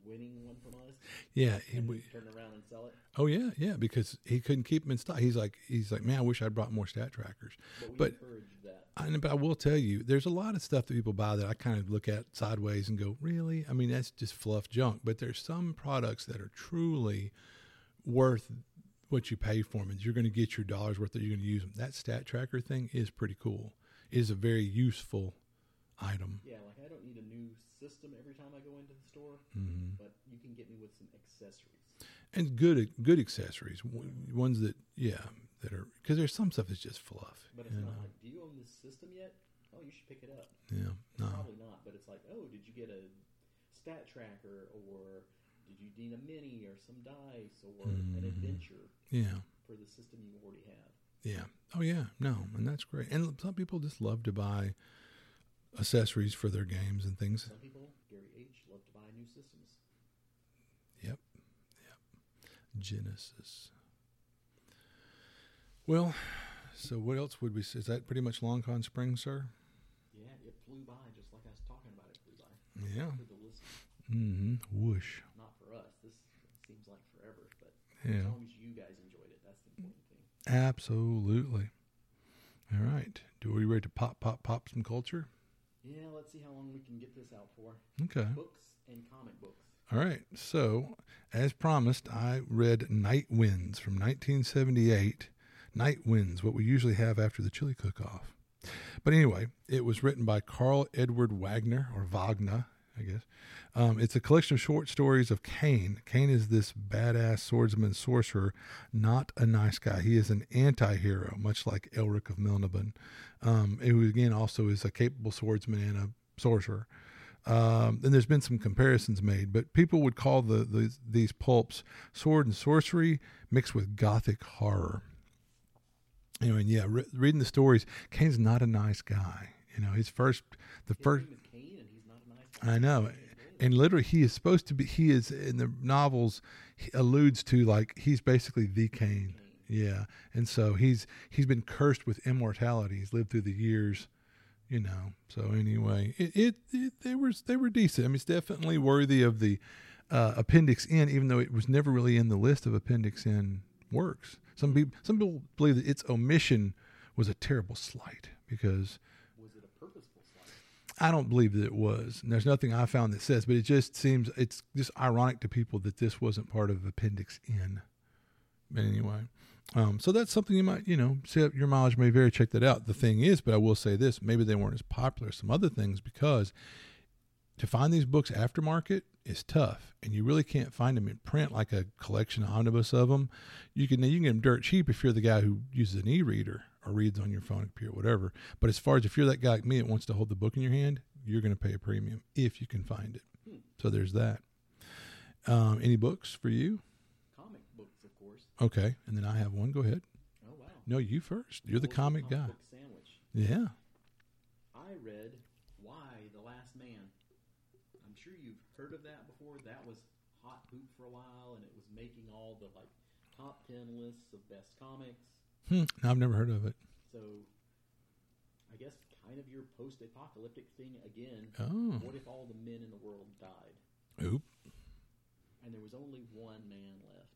winning one from us yeah. he- we- turn around and sell it? Oh yeah, yeah, because he couldn't keep them in stock. He's like, he's like, man, I wish I'd brought more stat trackers. But we But- I, but I will tell you, there's a lot of stuff that people buy that I kind of look at sideways and go, really? I mean, that's just fluff junk. But there's some products that are truly worth what you pay for them, and you're going to get your dollars worth that you're going to use them. That stat tracker thing is pretty cool. It is a very useful item. Yeah, like I don't need a new system every time I go into the store, hmm but you can get me with some accessories. And good, good accessories, ones that, yeah, that are because there's some stuff that's just fluff. But it's not know? like, do you own this system yet? Oh, you should pick it up. yeah, no, Probably not, but it's like, oh, did you get a stat tracker or did you need a mini or some dice or an Mhm. adventure yeah. for the system you already have? Yeah. Oh yeah. No, and that's great. And some people just love to buy accessories for their games and things. Some people, Gary H, love to buy new systems. Yep. Yep. Genesis. Well, so what else would we? Is that pretty much Long Con Spring, sir? Yeah, it flew by just like I was talking about it flew by. Yeah. For the list, Mm-hmm. Whoosh. not for us. This seems like forever, but Yeah. as long as you guys enjoyed it, that's the important thing. Absolutely. All right. Do we ready to pop, pop, pop some culture? Yeah, let's see how long we can get this out for. Okay. Books and comic books. All right. So, as promised, I read Night Winds from 1978. Night Winds, what we usually have after the chili cook off. But anyway, it was written by Karl Edward Wagner, or Wagner, I guess. Um, it's a collection of short stories of Kane. Kane is this badass swordsman sorcerer, not a nice guy. He is an anti hero, much like Elric of Melniboné, um, who, again, also is a capable swordsman and a sorcerer. Um, and there's been some comparisons made, but people would call the, the these pulps sword and sorcery mixed with gothic horror. Anyway, and yeah, re- reading the stories, Kane's not a nice guy. You know, his first, the first, I know, and literally he is supposed to be. He is in the novels he alludes to like he's basically the Cain. Yeah, and so he's he's been cursed with immortality. He's lived through the years, you know. So anyway, it, it, it they were they were decent. I mean, it's definitely worthy of the uh, Appendix N, even though it was never really in the list of Appendix N works. Some people some people believe that its omission was a terrible slight because Was it a purposeful slight? I don't believe that it was. And there's nothing I found that says, but it just seems it's just ironic to people that this wasn't part of Appendix N. But anyway, Um, so that's something you might, you know, say your mileage may vary. Check that out. The thing is, but I will say this: maybe they weren't as popular as some other things because to find these books aftermarket is tough, and you really can't find them in print like a collection omnibus of them. You can you can get them dirt cheap if you're the guy who uses an e-reader or reads on your phone, computer, whatever. But as far as if you're that guy like me that wants to hold the book in your hand, you're going to pay a premium if you can find it. Hmm. So there's that. Um, any books for you? Comic books, of course. Okay, and then I have one. Go ahead. Oh wow. No, you first. You're the What was comic guy. sandwich. Yeah. I read Y: The Last Man. I'm sure you've heard of that before. That was hot poop for a while, and it was making all the like top ten lists of best comics. Hmm. no, I've never heard of it. So, I guess kind of your post-apocalyptic thing again. Oh. What if all the men in the world died, Oop. and there was only one man left,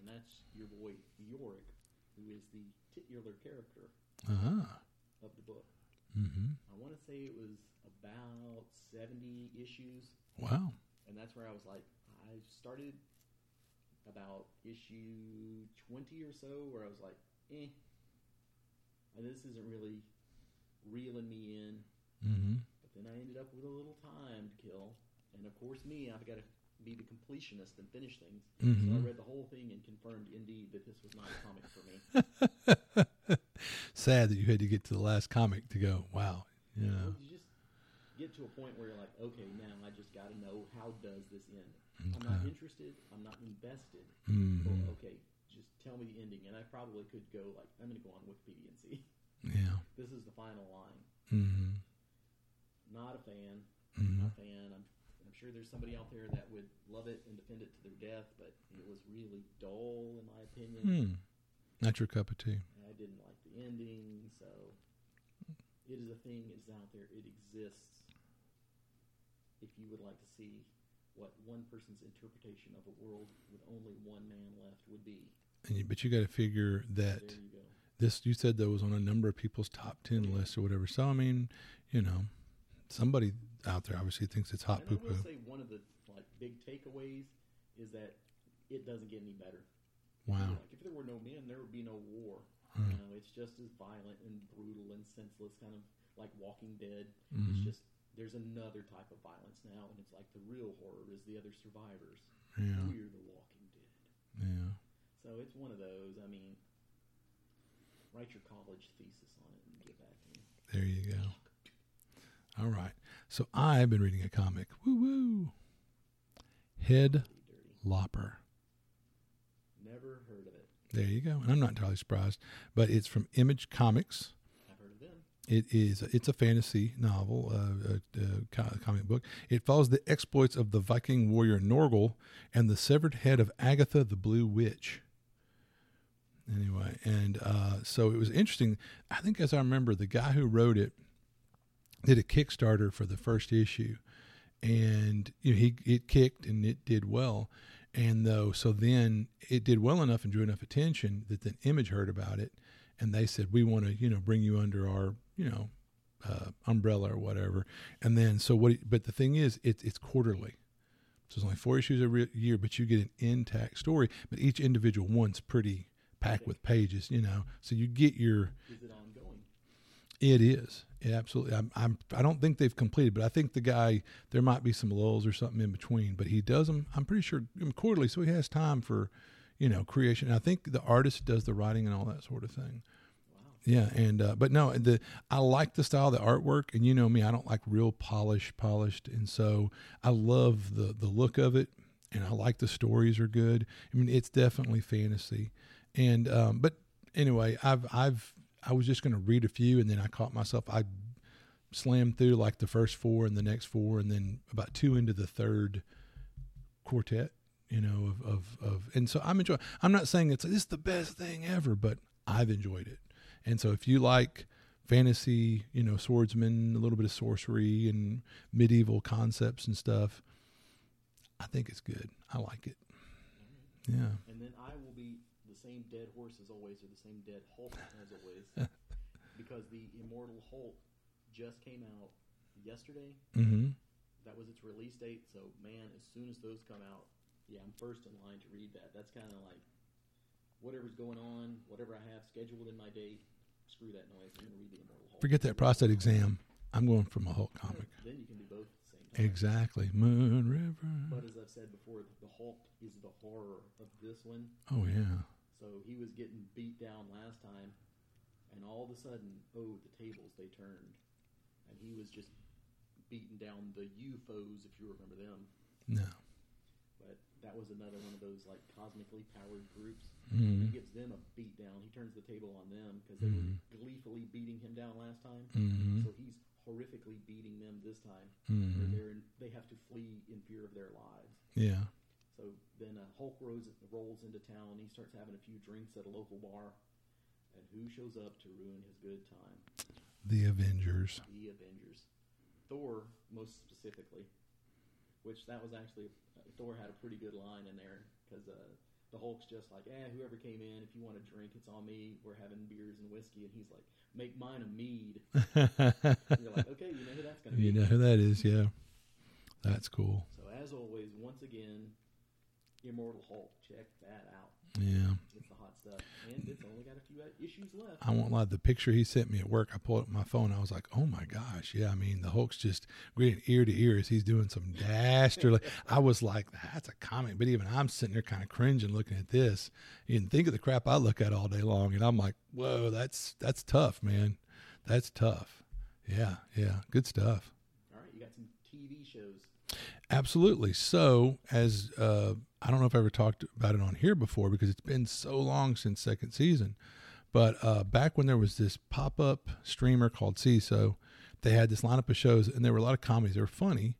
and that's your boy Yorick, who is the titular character Ah. of the book. Mm-hmm. I want to say it was about 70 issues, Wow. and that's where I was like, I started about issue 20 or so, where I was like, eh, and this isn't really reeling me in. Mm-hmm. But then I ended up with a little time to kill, and of course, me, I've got to be the completionist and finish things. So I Mhm. read the whole thing and confirmed indeed that this was not a comic for me. [LAUGHS] Sad that you had to get to the last comic to go. Wow. Yeah. Well, you just get to a point where you're like, okay, now I just got to know how does this end. I'm not interested. I'm not invested. Mhm. Well, okay, tell me the ending, and I probably could go like, I'm going to go on Wikipedia and see. Yeah. [LAUGHS] This is the final line. Mm-hmm. Not a fan. Mhm. Not a fan. I'm, I'm sure there's somebody out there that would love it and defend it to their death, but it was really dull in my opinion. Hmm. Not your cup of tea. I didn't like the ending, so it is a thing. It's out there. It exists. If you would like to see what one person's interpretation of a world with only one man left would be, And you, but you got to figure that you this you said that was on a number of people's top ten lists or whatever. So I mean, you know, somebody out there obviously thinks it's hot poo I poo. say one of the like big takeaways is that it doesn't get any better. Wow. Like if there were no men, there would be no war. Hmm. You know, it's just as violent and brutal and senseless, kind of like Walking Dead. It's Mhm. just there's another type of violence now, and it's like the real horror is the other survivors. Yeah. We're the Walking. Yeah. So it's one of those. I mean, write your college thesis on it and get back to me. There you go. All right. So I've been reading a comic. Woo woo. Head Lopper. Never heard of it. There you go. And I'm not entirely surprised, but it's from Image Comics. I've heard of them. It is. It's a fantasy novel, uh, a, a comic book. It follows the exploits of the Viking warrior Norgal and the severed head of Agatha the Blue Witch. Anyway, and uh, so it was interesting. I think, as I remember, the guy who wrote it did a Kickstarter for the first issue, and you know, he it kicked and it did well. And though, so then it did well enough and drew enough attention that then Image heard about it, and they said, "We want to, you know, bring you under our, you know, uh, umbrella or whatever." And then, so what? But the thing is, it's it's quarterly, so it's only four issues every year, but you get an intact story. But each individual one's pretty packed with pages, you know, so you get your. Is it ongoing? It is. It absolutely. I'm, I'm. I don't think they've completed, but I think the guy there might be some lulls or something in between. But he does them. I'm pretty sure quarterly, so he has time for, you know, creation. And I think the artist does the writing and all that sort of thing. Wow. Yeah, and uh, but no, the I like the style the artwork, and you know me, I don't like real polished, polished, and so I love the the look of it, and I like the stories are good. I mean, it's definitely fantasy, and um, but anyway, I've I've I was just going to read a few, and then I caught myself. I slammed through like the first four and the next four, and then about two into the third quartet. You know, of of, of and so I'm enjoying. I'm not saying it's it's the best thing ever, but I've enjoyed it. And so if you like fantasy, you know, swordsman, a little bit of sorcery and medieval concepts and stuff, I think it's good. I like it. Yeah. And then I will be same dead horse as always, or the same dead Hulk as always, [LAUGHS] because the Immortal Hulk just came out yesterday. Mm-hmm. That was its release date. So, man, as soon as those come out, yeah, I'm first in line to read that. That's kind of like whatever's going on, whatever I have scheduled in my day, screw that noise. I'm going to read the Immortal Hulk. Forget that prostate exam. I'm going for my Hulk comic. [LAUGHS] Then you can do both at the same time. Exactly. Moon River. But as I've said before, the Hulk is the horror of this one. Oh yeah. So he was getting beat down last time, and all of a sudden, oh, the tables they turned, and he was just beating down the U-Foes, if you remember them. No. But that was another one of those like cosmically powered groups. Mhm. He gives them a beat down. He turns the table on them because they Mhm. were gleefully beating him down last time. Mhm. So he's horrifically beating them this time. Mhm. They're in, they have to flee in fear of their lives. Yeah. So then uh, Hulk rolls, rolls into town. He starts having a few drinks at a local bar. And who shows up to ruin his good time? The Avengers. The Avengers. Thor, most specifically. Which that was actually, uh, Thor had a pretty good line in there. Because uh, the Hulk's just like, eh, whoever came in, if you want a drink, it's on me. We're having beers and whiskey. And he's like, make mine a mead. [LAUGHS] You're like, okay, you know who that's going to be. you know who that is? Yeah. That's cool. So as always, once again, Immortal Hulk. Check that out. Yeah. It's the hot stuff, and it's only got a few issues left. I won't lie. The picture he sent me at work, I pulled up my phone. I was like, "Oh my gosh, yeah!" I mean, the Hulk's just grinning ear to ear as he's doing some dastardly. I was like, "That's a comic," but even I'm sitting there kind of cringing looking at this. You can think of the crap I look at all day long, and I'm like, "Whoa, that's that's tough, man. That's tough." Yeah, yeah, good stuff. All right, you got some TV shows. Absolutely. So, as uh, I don't know if I ever talked about it on here before because it's been so long since second season, but uh, back when there was this pop up streamer called Seeso, they had this lineup of shows and there were a lot of comedies. They were funny,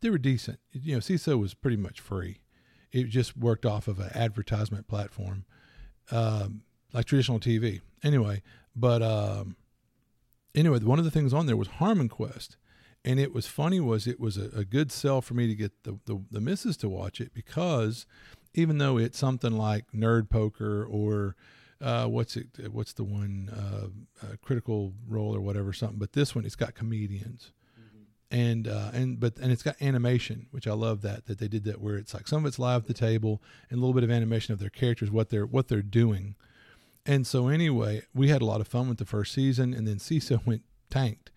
they were decent. You know, Seeso was pretty much free. It just worked off of an advertisement platform, um, like traditional TV. Anyway, but um, anyway, one of the things on there was Harmon Quest and it was funny was it was a, a good sell for me to get the, the the missus to watch it because even though it's something like nerd poker or uh, what's it what's the one uh, uh, critical role or whatever something but this one it's got comedians. And uh, and but and it's got animation which I love that that they did that where it's like some of it's live at the table and a little bit of animation of their characters what they're what they're doing. And so anyway we had a lot of fun with the first season and then Seeso went tanked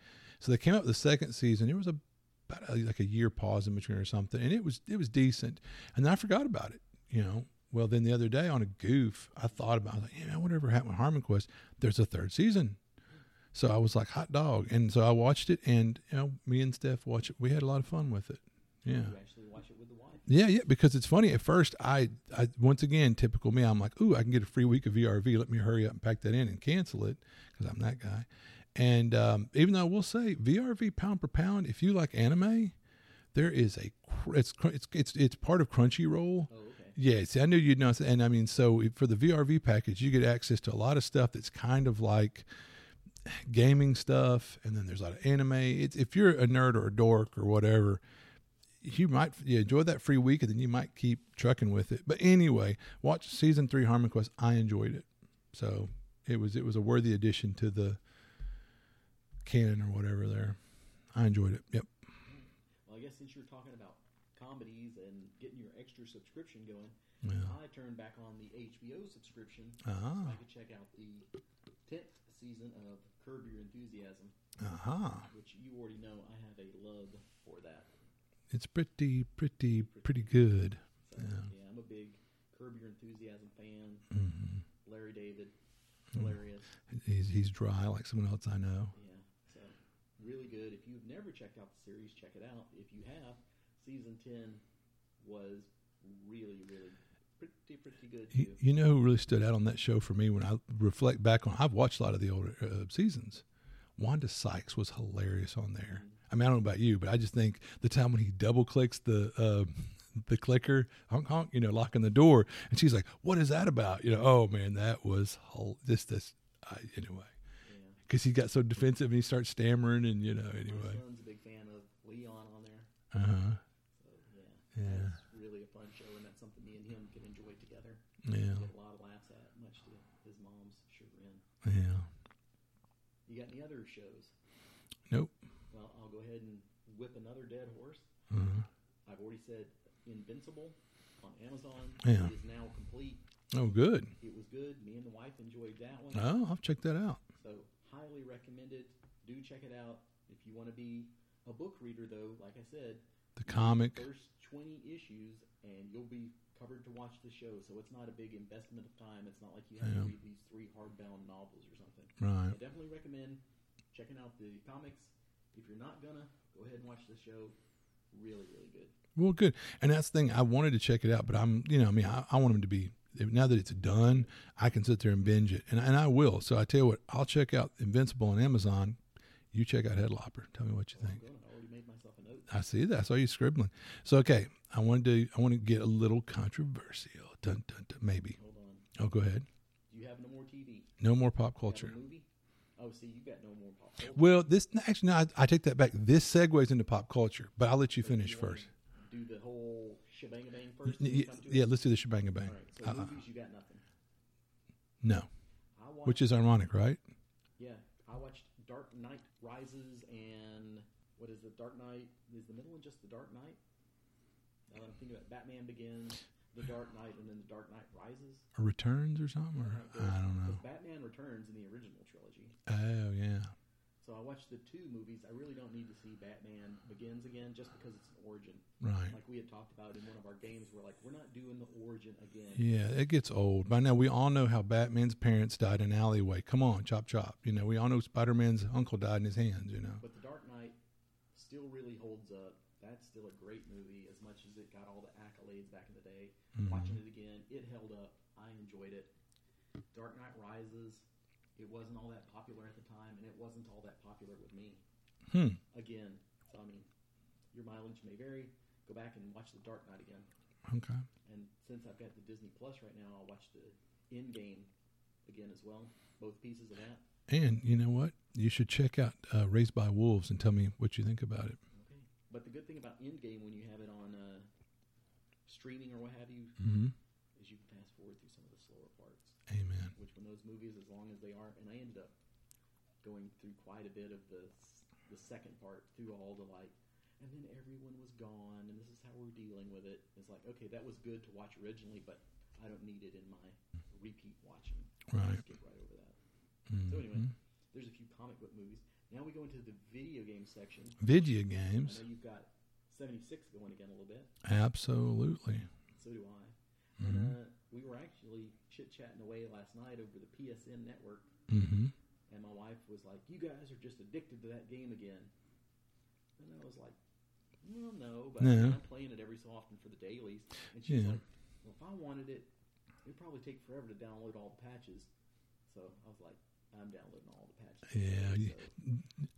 so they came out with the second season. There was a about a, like a year pause in between or something, and it was it was decent. And then I forgot about it. You know. Well, then the other day on a goof, I thought about. I was like, know, whatever happened with Harmon Quest? There's a third season. So I was like, hot dog, and so I watched it, and you know, me and Steph watched it. We had a lot of fun with it. Yeah. You actually watch it with the wife. Yeah, yeah, because it's funny. At first, I, I once again, typical me, I'm like, ooh, I can get a free week of VRV. Let me hurry up and pack that in and cancel it because I'm that guy. And um, even though I will say VRV pound per pound, if you like anime, there is a it's it's it's it's part of Crunchyroll. Oh, okay. Yeah, see, I knew you'd know, and I mean, so for the VRV package, you get access to a lot of stuff that's kind of like gaming stuff, and then there's a lot of anime. It's if you're a nerd or a dork or whatever, you might you enjoy that free week, and then you might keep trucking with it. But anyway, watch season three Harmon Quest. I enjoyed it, so it was it was a worthy addition to the canon or whatever. There, I enjoyed it. Yep. Well, I guess since you're talking about comedies and getting your extra subscription going, Yeah. I turned back on the HBO subscription Ah. so I could check out the tenth season of Curb Your Enthusiasm, Aha. which you already know I have a love for that. It's pretty pretty pretty good. So, Yeah. yeah. I'm a big Curb Your Enthusiasm fan. hmm Larry David, Mm. hilarious. He's he's dry like someone else I know. Really good. If you've never checked out the series, check it out. If you have, season ten was really, really pretty, pretty good You, too. you know who really stood out on that show for me when I reflect back on? I've watched a lot of the older uh, seasons. Wanda Sykes was hilarious on there. I mean, I don't know about you, but I just think the time when he double clicks the uh, [LAUGHS] the clicker, honk honk, you know, locking the door, and she's like, "What is that about?" You know, oh man, that was whole, just this. I anyway. Because he got so defensive and he starts stammering, and you know, My anyway, son's a big fan of Leon on there, uh huh, so yeah, Yeah. that's really a fun show, and that's something me and him can enjoy together. yeah, Get a lot of laughs at, much to his mom's chagrin. yeah. You got any other shows? Nope. Well, I'll go ahead and whip another dead horse. Uh-huh. I've already said Invincible on Amazon Yeah. It is now complete. Oh, good. It was good. Me and the wife enjoyed that one. Oh, I'll check that out. Highly recommended. Do check it out. If you want to be a book reader, though, like I said, The comic. first 20 issues and you'll be covered to watch the show. So it's not a big investment of time. It's not like you have Yeah. to read these three hardbound novels or something. Right. I definitely recommend checking out the comics. If you're not gonna, go ahead and watch the show. Really, really good. Well, good. And that's the thing. I wanted to check it out, but I'm, you know, I mean, I, I want them to be, now that it's done, I can sit there and binge it. And, and I will. So I tell you what, I'll check out Invincible on Amazon. You check out Headlopper. Tell me what you think. I already made myself a note. I see that. I saw you scribbling. So, okay. I wanted to, I want to get a little controversial. Dun, dun, dun, maybe. Hold on. Oh, go ahead. Do you have no more TV? No more pop culture. Oh, see, you got no more pop culture. Well, this actually, no, I, I take that back. This segues into pop culture, but I'll let you So finish you first. Do the whole shebang bang first. Yeah, let's do the shebang bang. Right. So Uh, movies, you got nothing. no, watched, which is ironic, right? yeah, I watched Dark Knight Rises and what is it? Dark Knight is the middle one just the Dark Knight? Now that I'm thinking about Batman Begins, The Dark Knight, and then The Dark Knight Rises. Or returns or something, or I don't know. Batman Returns in the original trilogy. Oh yeah, So I watched the two movies. I really don't need to see Batman Begins again just because it's an origin. right. Like we had talked about in one of our games, we're like, we're not doing the origin again. Yeah, it gets old. By now, we all know how Batman's parents died in alleyway. Come on, chop chop. You know, we all know Spider Man's uncle died in his hands. You know. But The Dark Knight still really holds up. That's still a great movie, as much as it got all the accolades back in the day. Mhm. Watching it again, it held up. I enjoyed it. Dark Knight Rises, it wasn't all that popular at the time, and it wasn't all that popular with me. Hmm. Again, so I mean, your mileage may vary. Go back and watch The Dark Knight again. Okay. And since I've got the Disney Plus right now, I'll watch the Endgame again as well. Both pieces of that. And you know what? You should check out uh, Raised by Wolves and tell me what you think about it. Okay. But the good thing about Endgame when you have it on uh, streaming or what have you hmm is you can fast forward through some of the slower parts. Which when those movies, as long as they are, and I ended up going through quite a bit of the the second part through all the like, and then everyone was gone, and this is how we're dealing with it. It's like okay, that was good to watch originally, but I don't need it in my repeat watching. Right. Skip right over that. So anyway, Mhm. there's a few comic book movies. Now we go into the video game section. Video I games. know you've got 76 going again a little bit. Absolutely. So do I. Mhm. And uh, we were actually chit chatting away last night over the PSN network, hmm and my wife was like, "You guys are just addicted to that game again." And I was like, "Well, no, but No. I'm playing it every so often for the dailies." And she's Yeah. like, "Well, if I wanted it, it'd probably take forever to download all the patches." So I was like, "I'm downloading all the patches." Yeah, So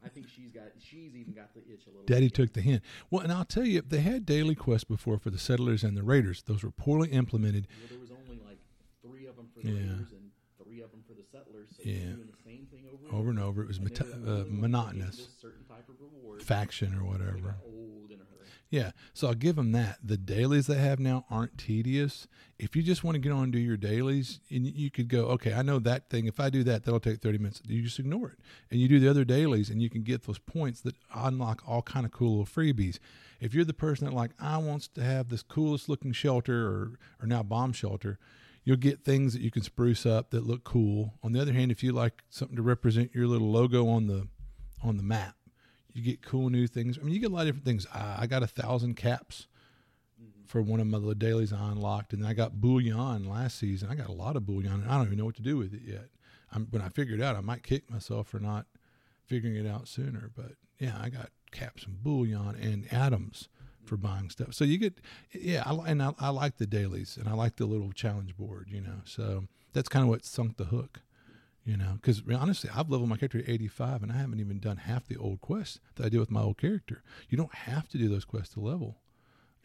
I think she's got. She's even got the itch a little. Daddy took the hint. Well, and I'll tell you, they had daily quests before for the settlers and the raiders. Those were poorly implemented. Well, there was only like three of them for the Yeah. raiders and three of them for the settlers. So Yeah. doing the same thing over and Over and over, it was meta- uh, only ones that gave monotonous. Certain type of reward. Faction or whatever. old in a hurry. Yeah, so I'll give them that. The dailies they have now aren't tedious. If you just want to get on and do your dailies, and you could go, okay, I know that thing. If I do that, that'll take thirty minutes. You just ignore it, and you do the other dailies, and you can get those points that unlock all kind of cool little freebies. If you're the person that like I wants to have this coolest looking shelter or or now bomb shelter, you'll get things that you can spruce up that look cool. On the other hand, if you like something to represent your little logo on the on the map, you get cool new things. I mean, you get a lot of different things. I, I got a thousand caps for one of my little dailies I unlocked, and I got bullion last season. I got a lot of bullion, and I don't even know what to do with it yet. I'm, when I figure it out, I might kick myself for not figuring it out sooner. But yeah, I got caps and bullion and atoms for buying stuff. So you get, yeah, I, and I, I like the dailies, and I like the little challenge board. You know, so that's kind of what sunk the hook. You know, because honestly, I've leveled my character to 85, and I haven't even done half the old quests that I did with my old character. You don't have to do those quests to level.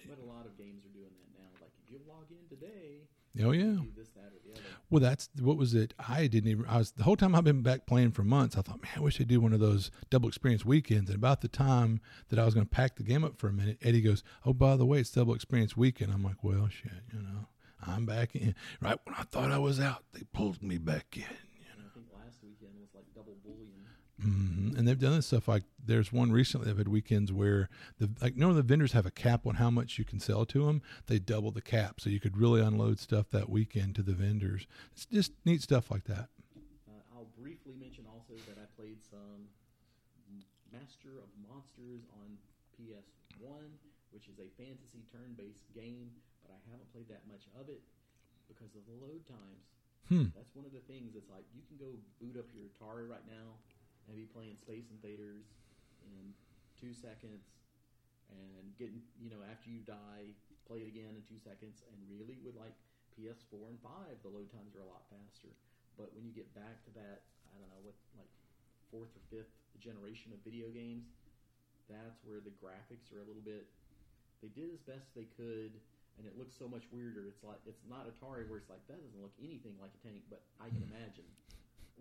But a lot of games are doing that now. Like if you log in today, Oh yeah. do this, that, or the other. Well, that's what was it? I didn't even. I was the whole time I've been back playing for months. I thought, man, I wish they'd do one of those double experience weekends. And about the time that I was going to pack the game up for a minute, Eddie goes, "Oh, by the way, it's double experience weekend." I'm like, "Well, shit, you know, I'm back in." Right when I thought I was out, they pulled me back in. You And I think last weekend was like double bullion. Hmm And they've done this stuff like there's one recently. They've had weekends where the like normally the vendors have a cap on how much you can sell to them. They double the cap, so you could really unload stuff that weekend to the vendors. It's just neat stuff like that. Uh, I'll briefly mention also that I played some Master of Monsters on PS1, which is a fantasy turn-based game, but I haven't played that much of it because of the load times. Hmm. That's one of the things. It's like you can go boot up your Atari right now and be playing Space Invaders in two seconds, and getting you know after you die, play it again in two seconds. And really, with like PS4 and five, the load times are a lot faster. But when you get back to that, I don't know what like fourth or fifth generation of video games, that's where the graphics are a little bit. They did as best they could, and it looks so much weirder. It's like it's not Atari where it's like that doesn't look anything like a tank, but I can [LAUGHS] imagine,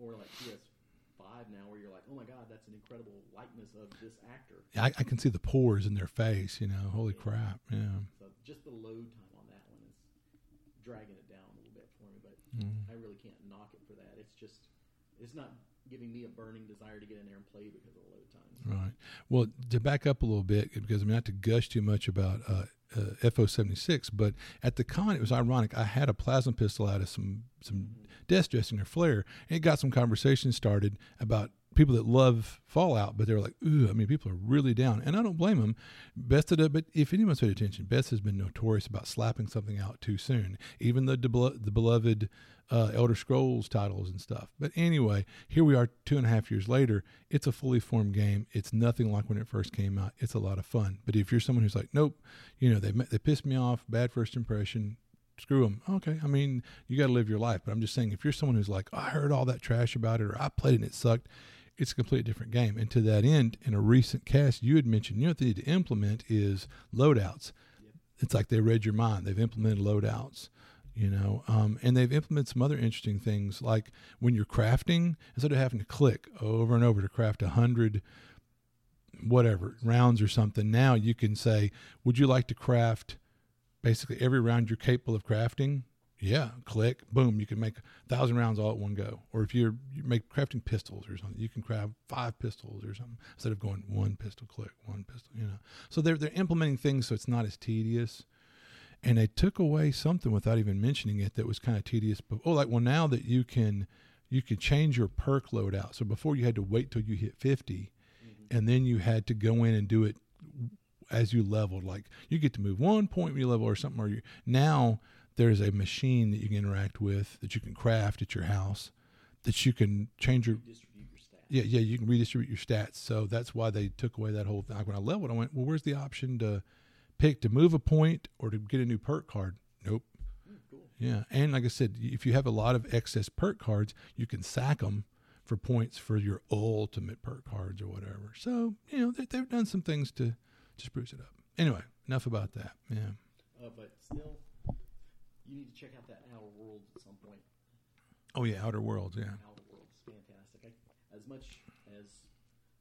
or like PS5 now where you're like, oh my god, that's an incredible likeness of this actor. I, I can see the pores in their face. You know, holy crap! Yeah. So just the load time on that one is dragging it down a little bit for me, but Mm. I really can't knock it for that. It's just it's not giving me a burning desire to get in there and play because of the load times. Right. Well, to back up a little bit, because I mean, not to gush too much about uh, uh, FO seventy six, but at the con, it was ironic. I had a plasma pistol out of some some desk dressing or flare, and it got some conversation started about people that love Fallout, but they're like, ooh, I mean, people are really down, and I don't blame them. Beth did it, but if anyone's paid attention, Beth has been notorious about slapping something out too soon, even the the beloved uh, Elder Scrolls titles and stuff. But anyway, here we are two and a half years later. It's a fully formed game. It's nothing like when it first came out. It's a lot of fun. But if you're someone who's like, nope, you know, they they pissed me off, bad first impression. Screw them. Okay, I mean, you got to live your life. But I'm just saying, if you're someone who's like, I heard all that trash about it, or I played it and it sucked, it's a completely different game. And to that end, in a recent cast, you had mentioned, you know what they need to implement is loadouts. It's like they read your mind. They've implemented loadouts you know um, and they've implemented some other interesting things like when you're crafting instead of having to click over and over to craft a hundred whatever rounds or something now you can say would you like to craft basically every round you're capable of crafting yeah click boom you can make a thousand rounds all at one go or if you're you make crafting pistols or something you can craft five pistols or something instead of going one pistol click one pistol you know so they're they're implementing things so it's not as tedious and they took away something without even mentioning it that was kind of tedious. But oh, like well, now that you can you can change your perk loadout. So before you had to wait till you hit 50 mm-hmm. and then you had to go in and do it as you leveled. Like you get to move one point when you level or something. Or you now there's a machine that you can interact with that you can craft at your house that you can change your your stats. yeah, yeah, you can redistribute your stats. So that's why they took away that whole thing. Like when I leveled, I went, well, where's the option to pick to move a point or to get a new perk card? Nope. Hmm, cool. Yeah, and like I said, if you have a lot of excess perk cards, you can sack them for points for your ultimate perk cards or whatever. So you know they, they've done some things to to spruce it up. Anyway, enough about that. Yeah. Uh, but still, you need to check out that Outer Worlds at some point. Oh yeah, Outer Worlds. Yeah. Outer Worlds, fantastic. I, as much as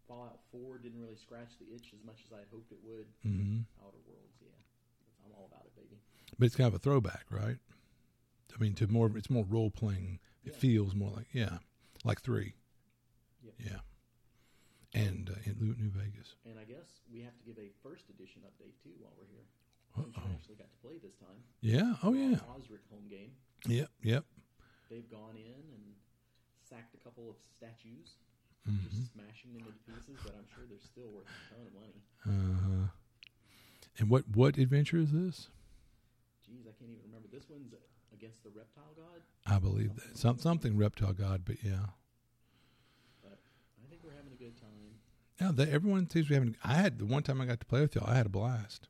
Fallout 4 didn't really scratch the itch as much as I had hoped it would, hmm Outer Worlds, yeah, I'm all about it, baby. But it's kind of a throwback, right? I mean, to more, it's more role playing. It Yeah. feels more like yeah, like three. Yep. Yeah. And uh, in New Vegas. And I guess we have to give a first edition update too while we're here. Uh-oh. actually got to play this time. Yeah. Oh yeah. Osric home game. Yep. Yep. They've gone in and sacked a couple of statues, hmm just smashing them into pieces, but I'm sure they're still worth a ton of money. Uh huh. and what what adventure is this? Geez, I can't even remember. This one's against the reptile god, I believe that some something reptile god, but yeah. but I think we're having a good time. Yeah, they, everyone seems to be having. I had the one time I got to play with y'all, I had a blast.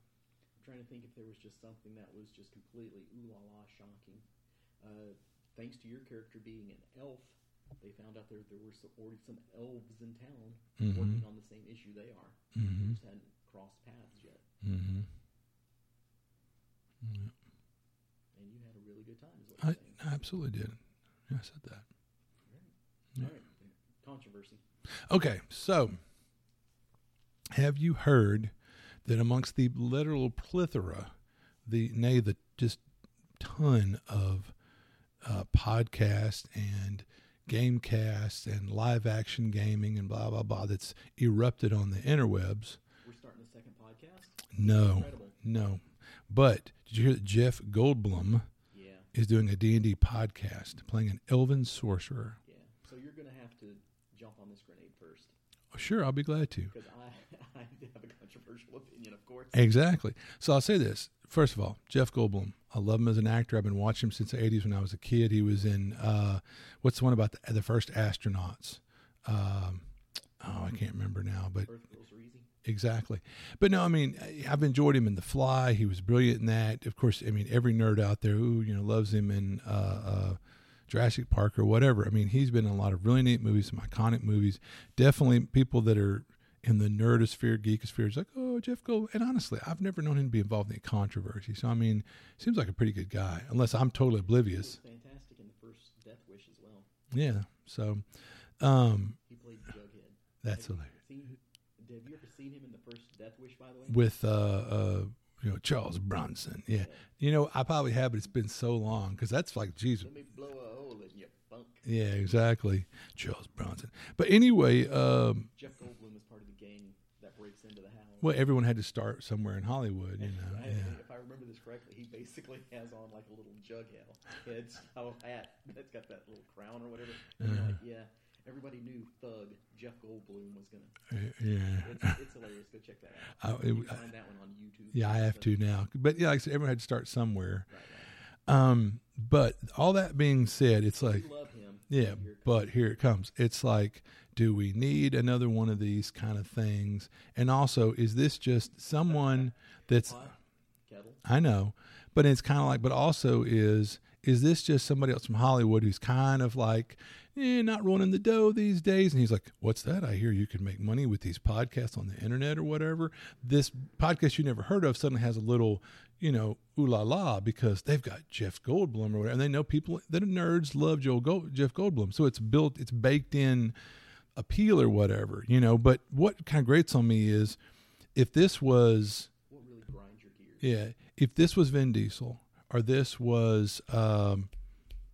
I'm trying to think if there was just something that was just completely ooh la la shocking. Uh, thanks to your character being an elf, they found out there there were some, already some elves in town Mhm. working on the same issue they are. Mm-hmm. They just hadn't crossed paths yet, Mm-hmm. and you had a really good time. Is what I. I absolutely did. Yeah, I said that. Yeah. All right, controversy. Okay, so have you heard that amongst the literal plethora, the nay, the just ton of uh, podcasts and game casts and live action gaming and blah blah blah that's erupted on the interwebs. We're starting a second podcast. No, Incredible. no. But did you hear that Jeff Goldblum Yeah, is doing a D&D podcast playing an elven sorcerer? yeah. So you're gonna have to jump on this grenade first, Oh, sure, I'll be glad to. because I [LAUGHS] I have a controversial opinion, of course. Exactly. So I'll say this. First of all, Jeff Goldblum. I love him as an actor. I've been watching him since the 80s when I was a kid. He was in, uh, what's the one about the, the first astronauts? Um, oh, I can't remember now, but Earth girls are easy. exactly. But no, I mean, I've enjoyed him in The Fly. He was brilliant in that. Of course, I mean, every nerd out there who, you know, loves him in uh, uh, Jurassic Park or whatever. I mean, he's been in a lot of really neat movies, some iconic movies. Definitely people that are in the nerdosphere, geekosphere is like, oh, Jeff Goldblum. And honestly, I've never known him to be involved in any controversy. So, I mean, seems like a pretty good guy, unless I'm totally oblivious. fantastic in the first Death Wish as well. Yeah. So, um, He played Jughead. that's have you hilarious. seen? Have you ever seen him in the first Death Wish? By the way, With, uh, uh, you know, Charles Bronson. Yeah. You know, I probably have, but it's been so long because that's like, Jesus. let me blow a hole in your funk. Yeah, exactly. Charles Bronson. But anyway, um, Jeff Goldblum is part of the gang that breaks into the house. well, everyone had to start somewhere in Hollywood, you know. Yeah. If I remember this correctly, he basically [LAUGHS] has on like a little Jughead head style hat that's got that little crown or whatever. And Uh-huh. like, yeah, everybody knew Thug Jeff Goldblum was gonna. Uh, Yeah. It's, it's hilarious. Go check that out. I- it- find that one on YouTube. Yeah, I have So- to now. But yeah, like I said, everyone had to start somewhere. Right, right. Um, but all that being said, it's like. Yeah, Here it comes. but here it comes. It's like, do we need another one of these kind of things? And also, is this just someone that's kettle. I know, but it's kind of like, but also is is this just somebody else from Hollywood who's kind of like, eh, not rolling the dough these days? And he's like, what's that? I hear you can make money with these podcasts on the internet or whatever. This podcast you never heard of suddenly has a little, you know, ooh la la because they've got Jeff Goldblum or whatever, and they know people that are nerds love Joe Gold, Jeff Goldblum, so it's built, it's baked in appeal or whatever, you know. But what kind of grates on me is if this was What really grinds your gears? yeah, if this was Vin Diesel or this was um,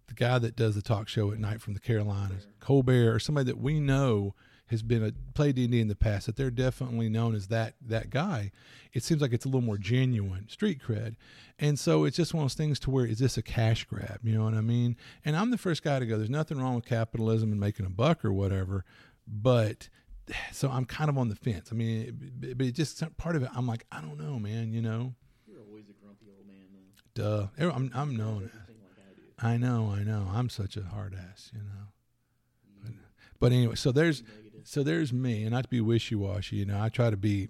the guy that does the talk show at night from the Carolinas, Colbert, or somebody that we know has been a played D in the past, that they're definitely known as that that guy. It seems like it's a little more genuine street cred, and so it's just one of those things to where is this a cash grab? You know what I mean? And I'm the first guy to go. There's nothing wrong with capitalism and making a buck or whatever, but [SIGHS] so I'm kind of on the fence. I mean, it, but it just part of it. I'm like, I don't know, man. You know. You're always a grumpy old man, though. Duh. I'm, I'm known. Do everything like I. Know, I know. I'm such a hard ass, you know. But, but anyway, so there's so there's me, and not to be wishy washy, you know. I try to be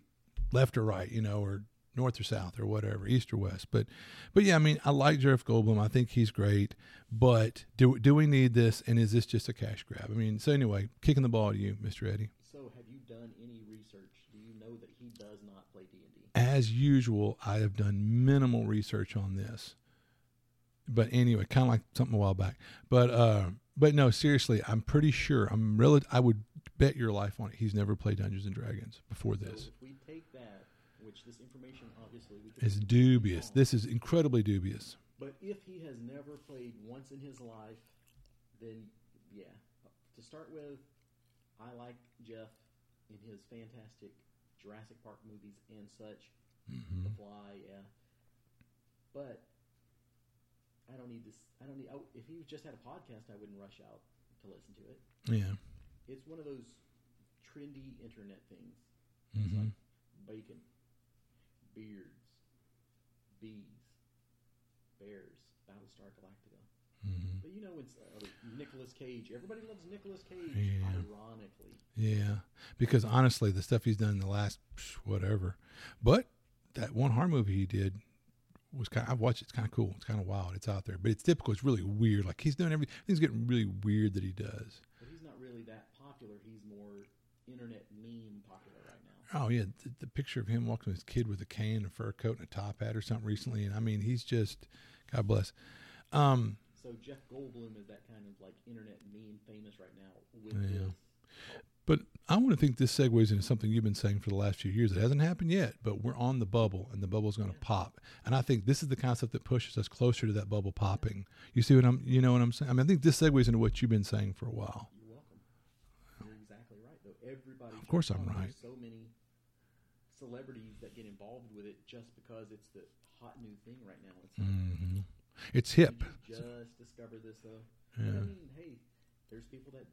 left or right, you know, or north or south or whatever, east or west. But but yeah, I mean, I like Jeff Goldblum. I think he's great. But do do we need this? And is this just a cash grab? I mean, so anyway, kicking the ball to you, Mr. Eddie. So, have you done any research? Do you know that he does not play D and D? As usual, I have done minimal research on this. But anyway, kind of like something a while back. But uh, but no, seriously, I'm pretty sure. I'm really. I would bet your life on it. He's never played Dungeons and Dragons before this. So if we take that, which this information obviously It's dubious. wrong, This is incredibly dubious. But if he has never played once in his life, then yeah. To start with, I like Jeff in his fantastic Jurassic Park movies and such. Mm-hmm. The Fly, yeah. But I don't need this. I don't need. I, if he just had a podcast, I wouldn't rush out to listen to it. Yeah. It's one of those trendy internet things. It's hmm like bacon, beards, bees, bears, Battlestar Galactica. hmm But you know, it's uh, Nicolas Cage. Everybody loves Nicolas Cage, Yeah. ironically. Yeah. Because honestly, the stuff he's done in the last whatever, but that one horror movie he did was kind. I've watched. it. It's kind of cool. It's kind of wild. It's out there, but it's typical. It's really weird. Like he's doing everything's getting really weird that he does. But he's not really that popular. He's more internet meme popular right now. Oh yeah, the, the picture of him walking with his kid with a cane, a fur coat, and a top hat or something recently, and I mean, he's just God bless. Um, So Jeff Goldblum is that kind of like internet meme famous right now with Yeah. But I want to think this segues into something you've been saying for the last few years. It hasn't happened yet, but we're on the bubble, and the bubble's going to pop. And I think this is the concept that pushes us closer to that bubble popping. You see what I'm? You know what I'm saying? I mean, I think this segues into what you've been saying for a while. You're welcome. You're exactly right, though. Everybody. Of course I'm right. There's so many celebrities that get involved with it just because it's the hot new thing right now. It's like, hmm It's hip. just discovered this though. Yeah. I mean, hey, there's people that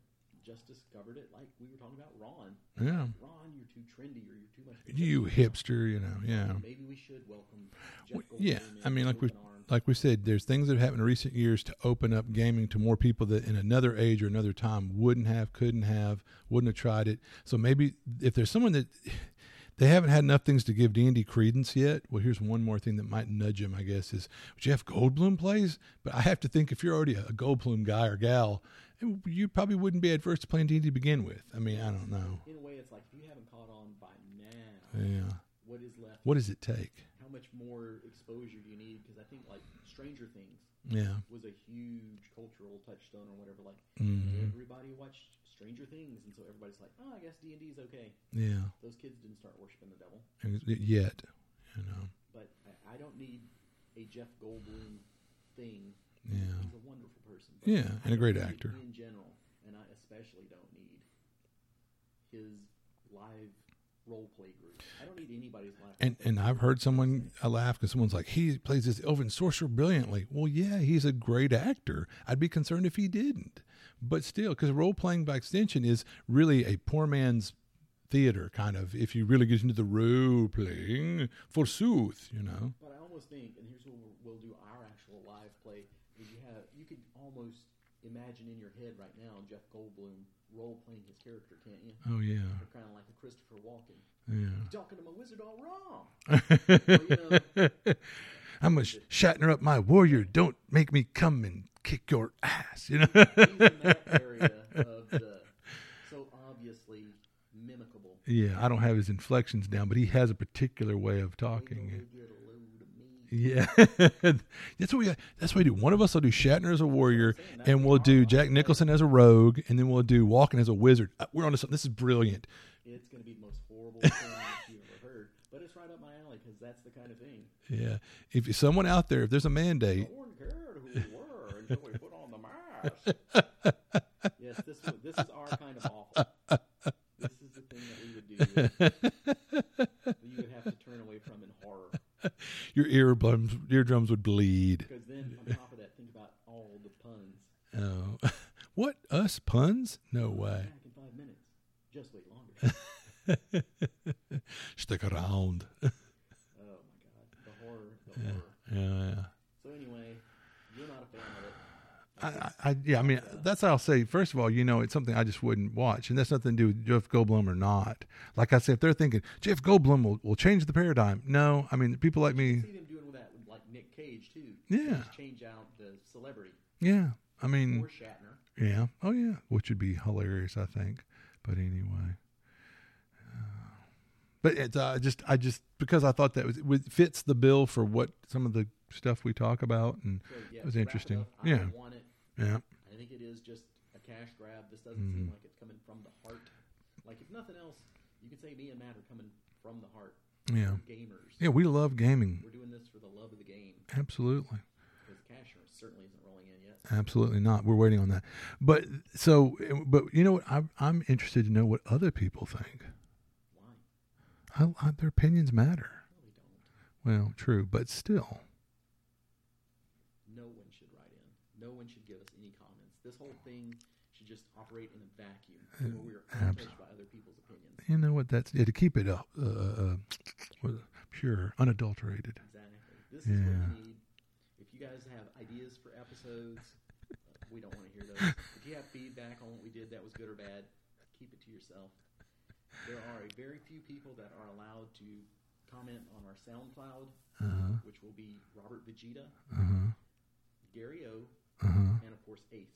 just discovered it. Like we were talking about Ron. Yeah. Ron, you're too trendy or you're too much. You hipster, you know. Yeah. Maybe we should welcome. Well, yeah, I mean, like we arms. like we said, there's things that have happened in recent years to open up gaming to more people that in another age or another time wouldn't have, couldn't have, wouldn't have tried it. So maybe if there's someone that they haven't had enough things to give D and D credence yet, well, here's one more thing that might nudge him, I guess is Jeff Goldblum plays, but I have to think if you're already a Goldblum guy or gal, you probably wouldn't be adverse to playing D to begin with. I mean, I don't know. in a way, it's like if you haven't caught on by now, Yeah, what is left? what does it take? How much more exposure do you need? Because I think like Stranger Things Yeah. was a huge cultural touchstone or whatever. Like hmm everybody watched Stranger Things, and so everybody's like, "Oh, I guess D and D is okay." Yeah. Those kids didn't start worshiping the devil, Yet, you know. but I, I don't need a Jeff Goldblum thing. Yeah. He's a wonderful person. Yeah, and a great actor. in general, and I especially don't need his live role play group. I don't need anybody's laugh. And and I've heard someone I laugh because someone's like, he plays this elven sorcerer brilliantly. Well, yeah, he's a great actor. I'd be concerned if he didn't. But still, because role playing by extension is really a poor man's theater, kind of. If you really get into the role playing, forsooth, you know. But I almost think, and here's what we'll, we'll do our actual live play. You have you could almost imagine in your head right now Jeff Goldblum role playing his character, can't you? Oh yeah, kind of like a Christopher Walken. yeah. You're talking to my wizard all wrong. [LAUGHS] Well, you know, I'm a Shatner up my warrior. Don't make me come and kick your ass. You know. he's in that area of the so obviously mimicable. yeah, I don't have his inflections down, but he has a particular way of talking. you get a load of me. Yeah, [LAUGHS] that's what we. That's what we do. One of us will do Shatner as a warrior, and we'll do Jack Nicholson as a rogue, and then we'll do Walken as a wizard. Uh, We're on to something. This is brilliant. It's going to be the most horrible thing that you've ever heard, but it's right up my alley because that's the kind of thing. Yeah. If someone out there, if there's a mandate, No one cared who we were until we put on the mask. [LAUGHS] yes, this this is our kind of awful. This is the thing that we would do. [LAUGHS] that you would have to turn away from in horror. [LAUGHS] your eardrums eardrums would bleed. Because then, on top of that, think about all the puns. Oh, [LAUGHS] what us puns? No way. Back in five minutes. Just wait longer. [LAUGHS] Stick around. oh my god, the horror, the horror. Yeah, yeah. So anyway, you're not a fan of it. I, I, yeah, I mean, that's how I'll say. First of all, you know, it's something I just wouldn't watch, and that's nothing to do with Jeff Goldblum or not. Like I said, if they're thinking Jeff Goldblum will, will change the paradigm, no. I mean, people like me, See them doing that with like Nick Cage too. Yeah. Just change out the celebrity yeah. I mean, or Shatner. yeah, oh yeah, which would be hilarious, I think. But anyway, Uh, but it's uh, just I just because I thought that was, it fits the bill for what some of the stuff we talk about, and So yeah, It was interesting. up, Yeah. don't want it. Yeah, I think it is just a cash grab. This doesn't Mm-hmm. seem like it's coming from the heart. Like if nothing else, you could say me and Matt are coming from the heart. yeah, We're gamers. yeah. We love gaming, We're doing this for the love of the game. absolutely. Because cash certainly isn't rolling in yet. Absolutely not. We're waiting on that. But so, but you know what? I'm I'm interested to know what other people think. Why? I, I, their opinions matter. No. Well, true, but still, No one should write in. No one should give us any comments. This whole thing should just operate in a vacuum where we're abs- untouched by other people's opinions. you know what? That's yeah, to keep it up, uh, uh, uh, pure, unadulterated. Exactly. This is what we need. If you guys have ideas for episodes, uh, we don't want to hear those. If you have feedback on what we did that was good or bad, keep it to yourself. There are a very few people that are allowed to comment on our SoundCloud, Uh huh. which will be Robert Vegeta, Uh huh. Gary O, Uh huh. and of course Ace.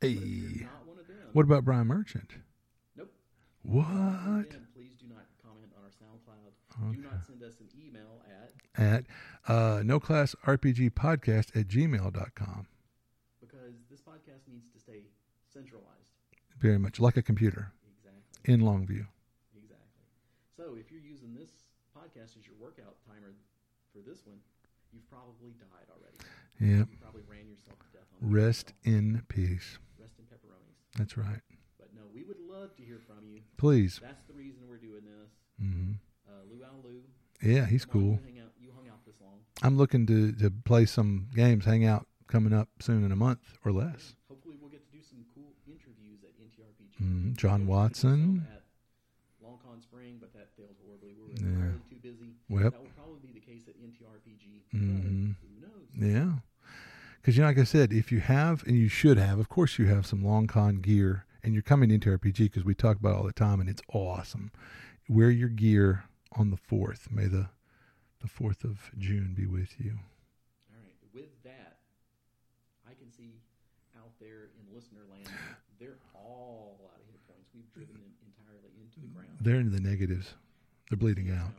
But if you're Hey, not one of them, what about Brian Merchant? nope. What? Then please do not comment on our SoundCloud. Do not send us an email at At uh, no class RPG podcast at gmail.com. because this podcast needs to stay centralized. Very much like a computer. Exactly. in Longview. Exactly. So if you're using this podcast as your workout timer for this one, you've probably died already. Yep. You probably ran yourself to death on the Rest in peace. Rest in pepperonis. That's right. But no, we would love to hear from you. Please. That's the reason we're doing this. Mm-hmm. Uh, Lou Al Lou. Yeah, he's come cool. You out. You hung out this long. I'm looking to, to play some games, hang out coming up soon in a month or less. Hopefully, we'll get to do some cool interviews at NTRPG. Mhm. John We were supposed to do Watson. At Long Con Spring, but that failed horribly. We were Yeah. entirely too busy. Yep. That will probably be the case at NTRPG. Mhm. Who knows? Yeah. Because, you know, like I said, if you have, and you should have, of course, you have some long con gear, and you're coming into RPG because we talk about it all the time, and it's awesome. Wear your gear on the 4th. May the, the 4th of June be with you. All right. With that, I can see out there in listener land, they're all out of hit points. We've driven them entirely into the ground. They're in the negatives, they're bleeding out.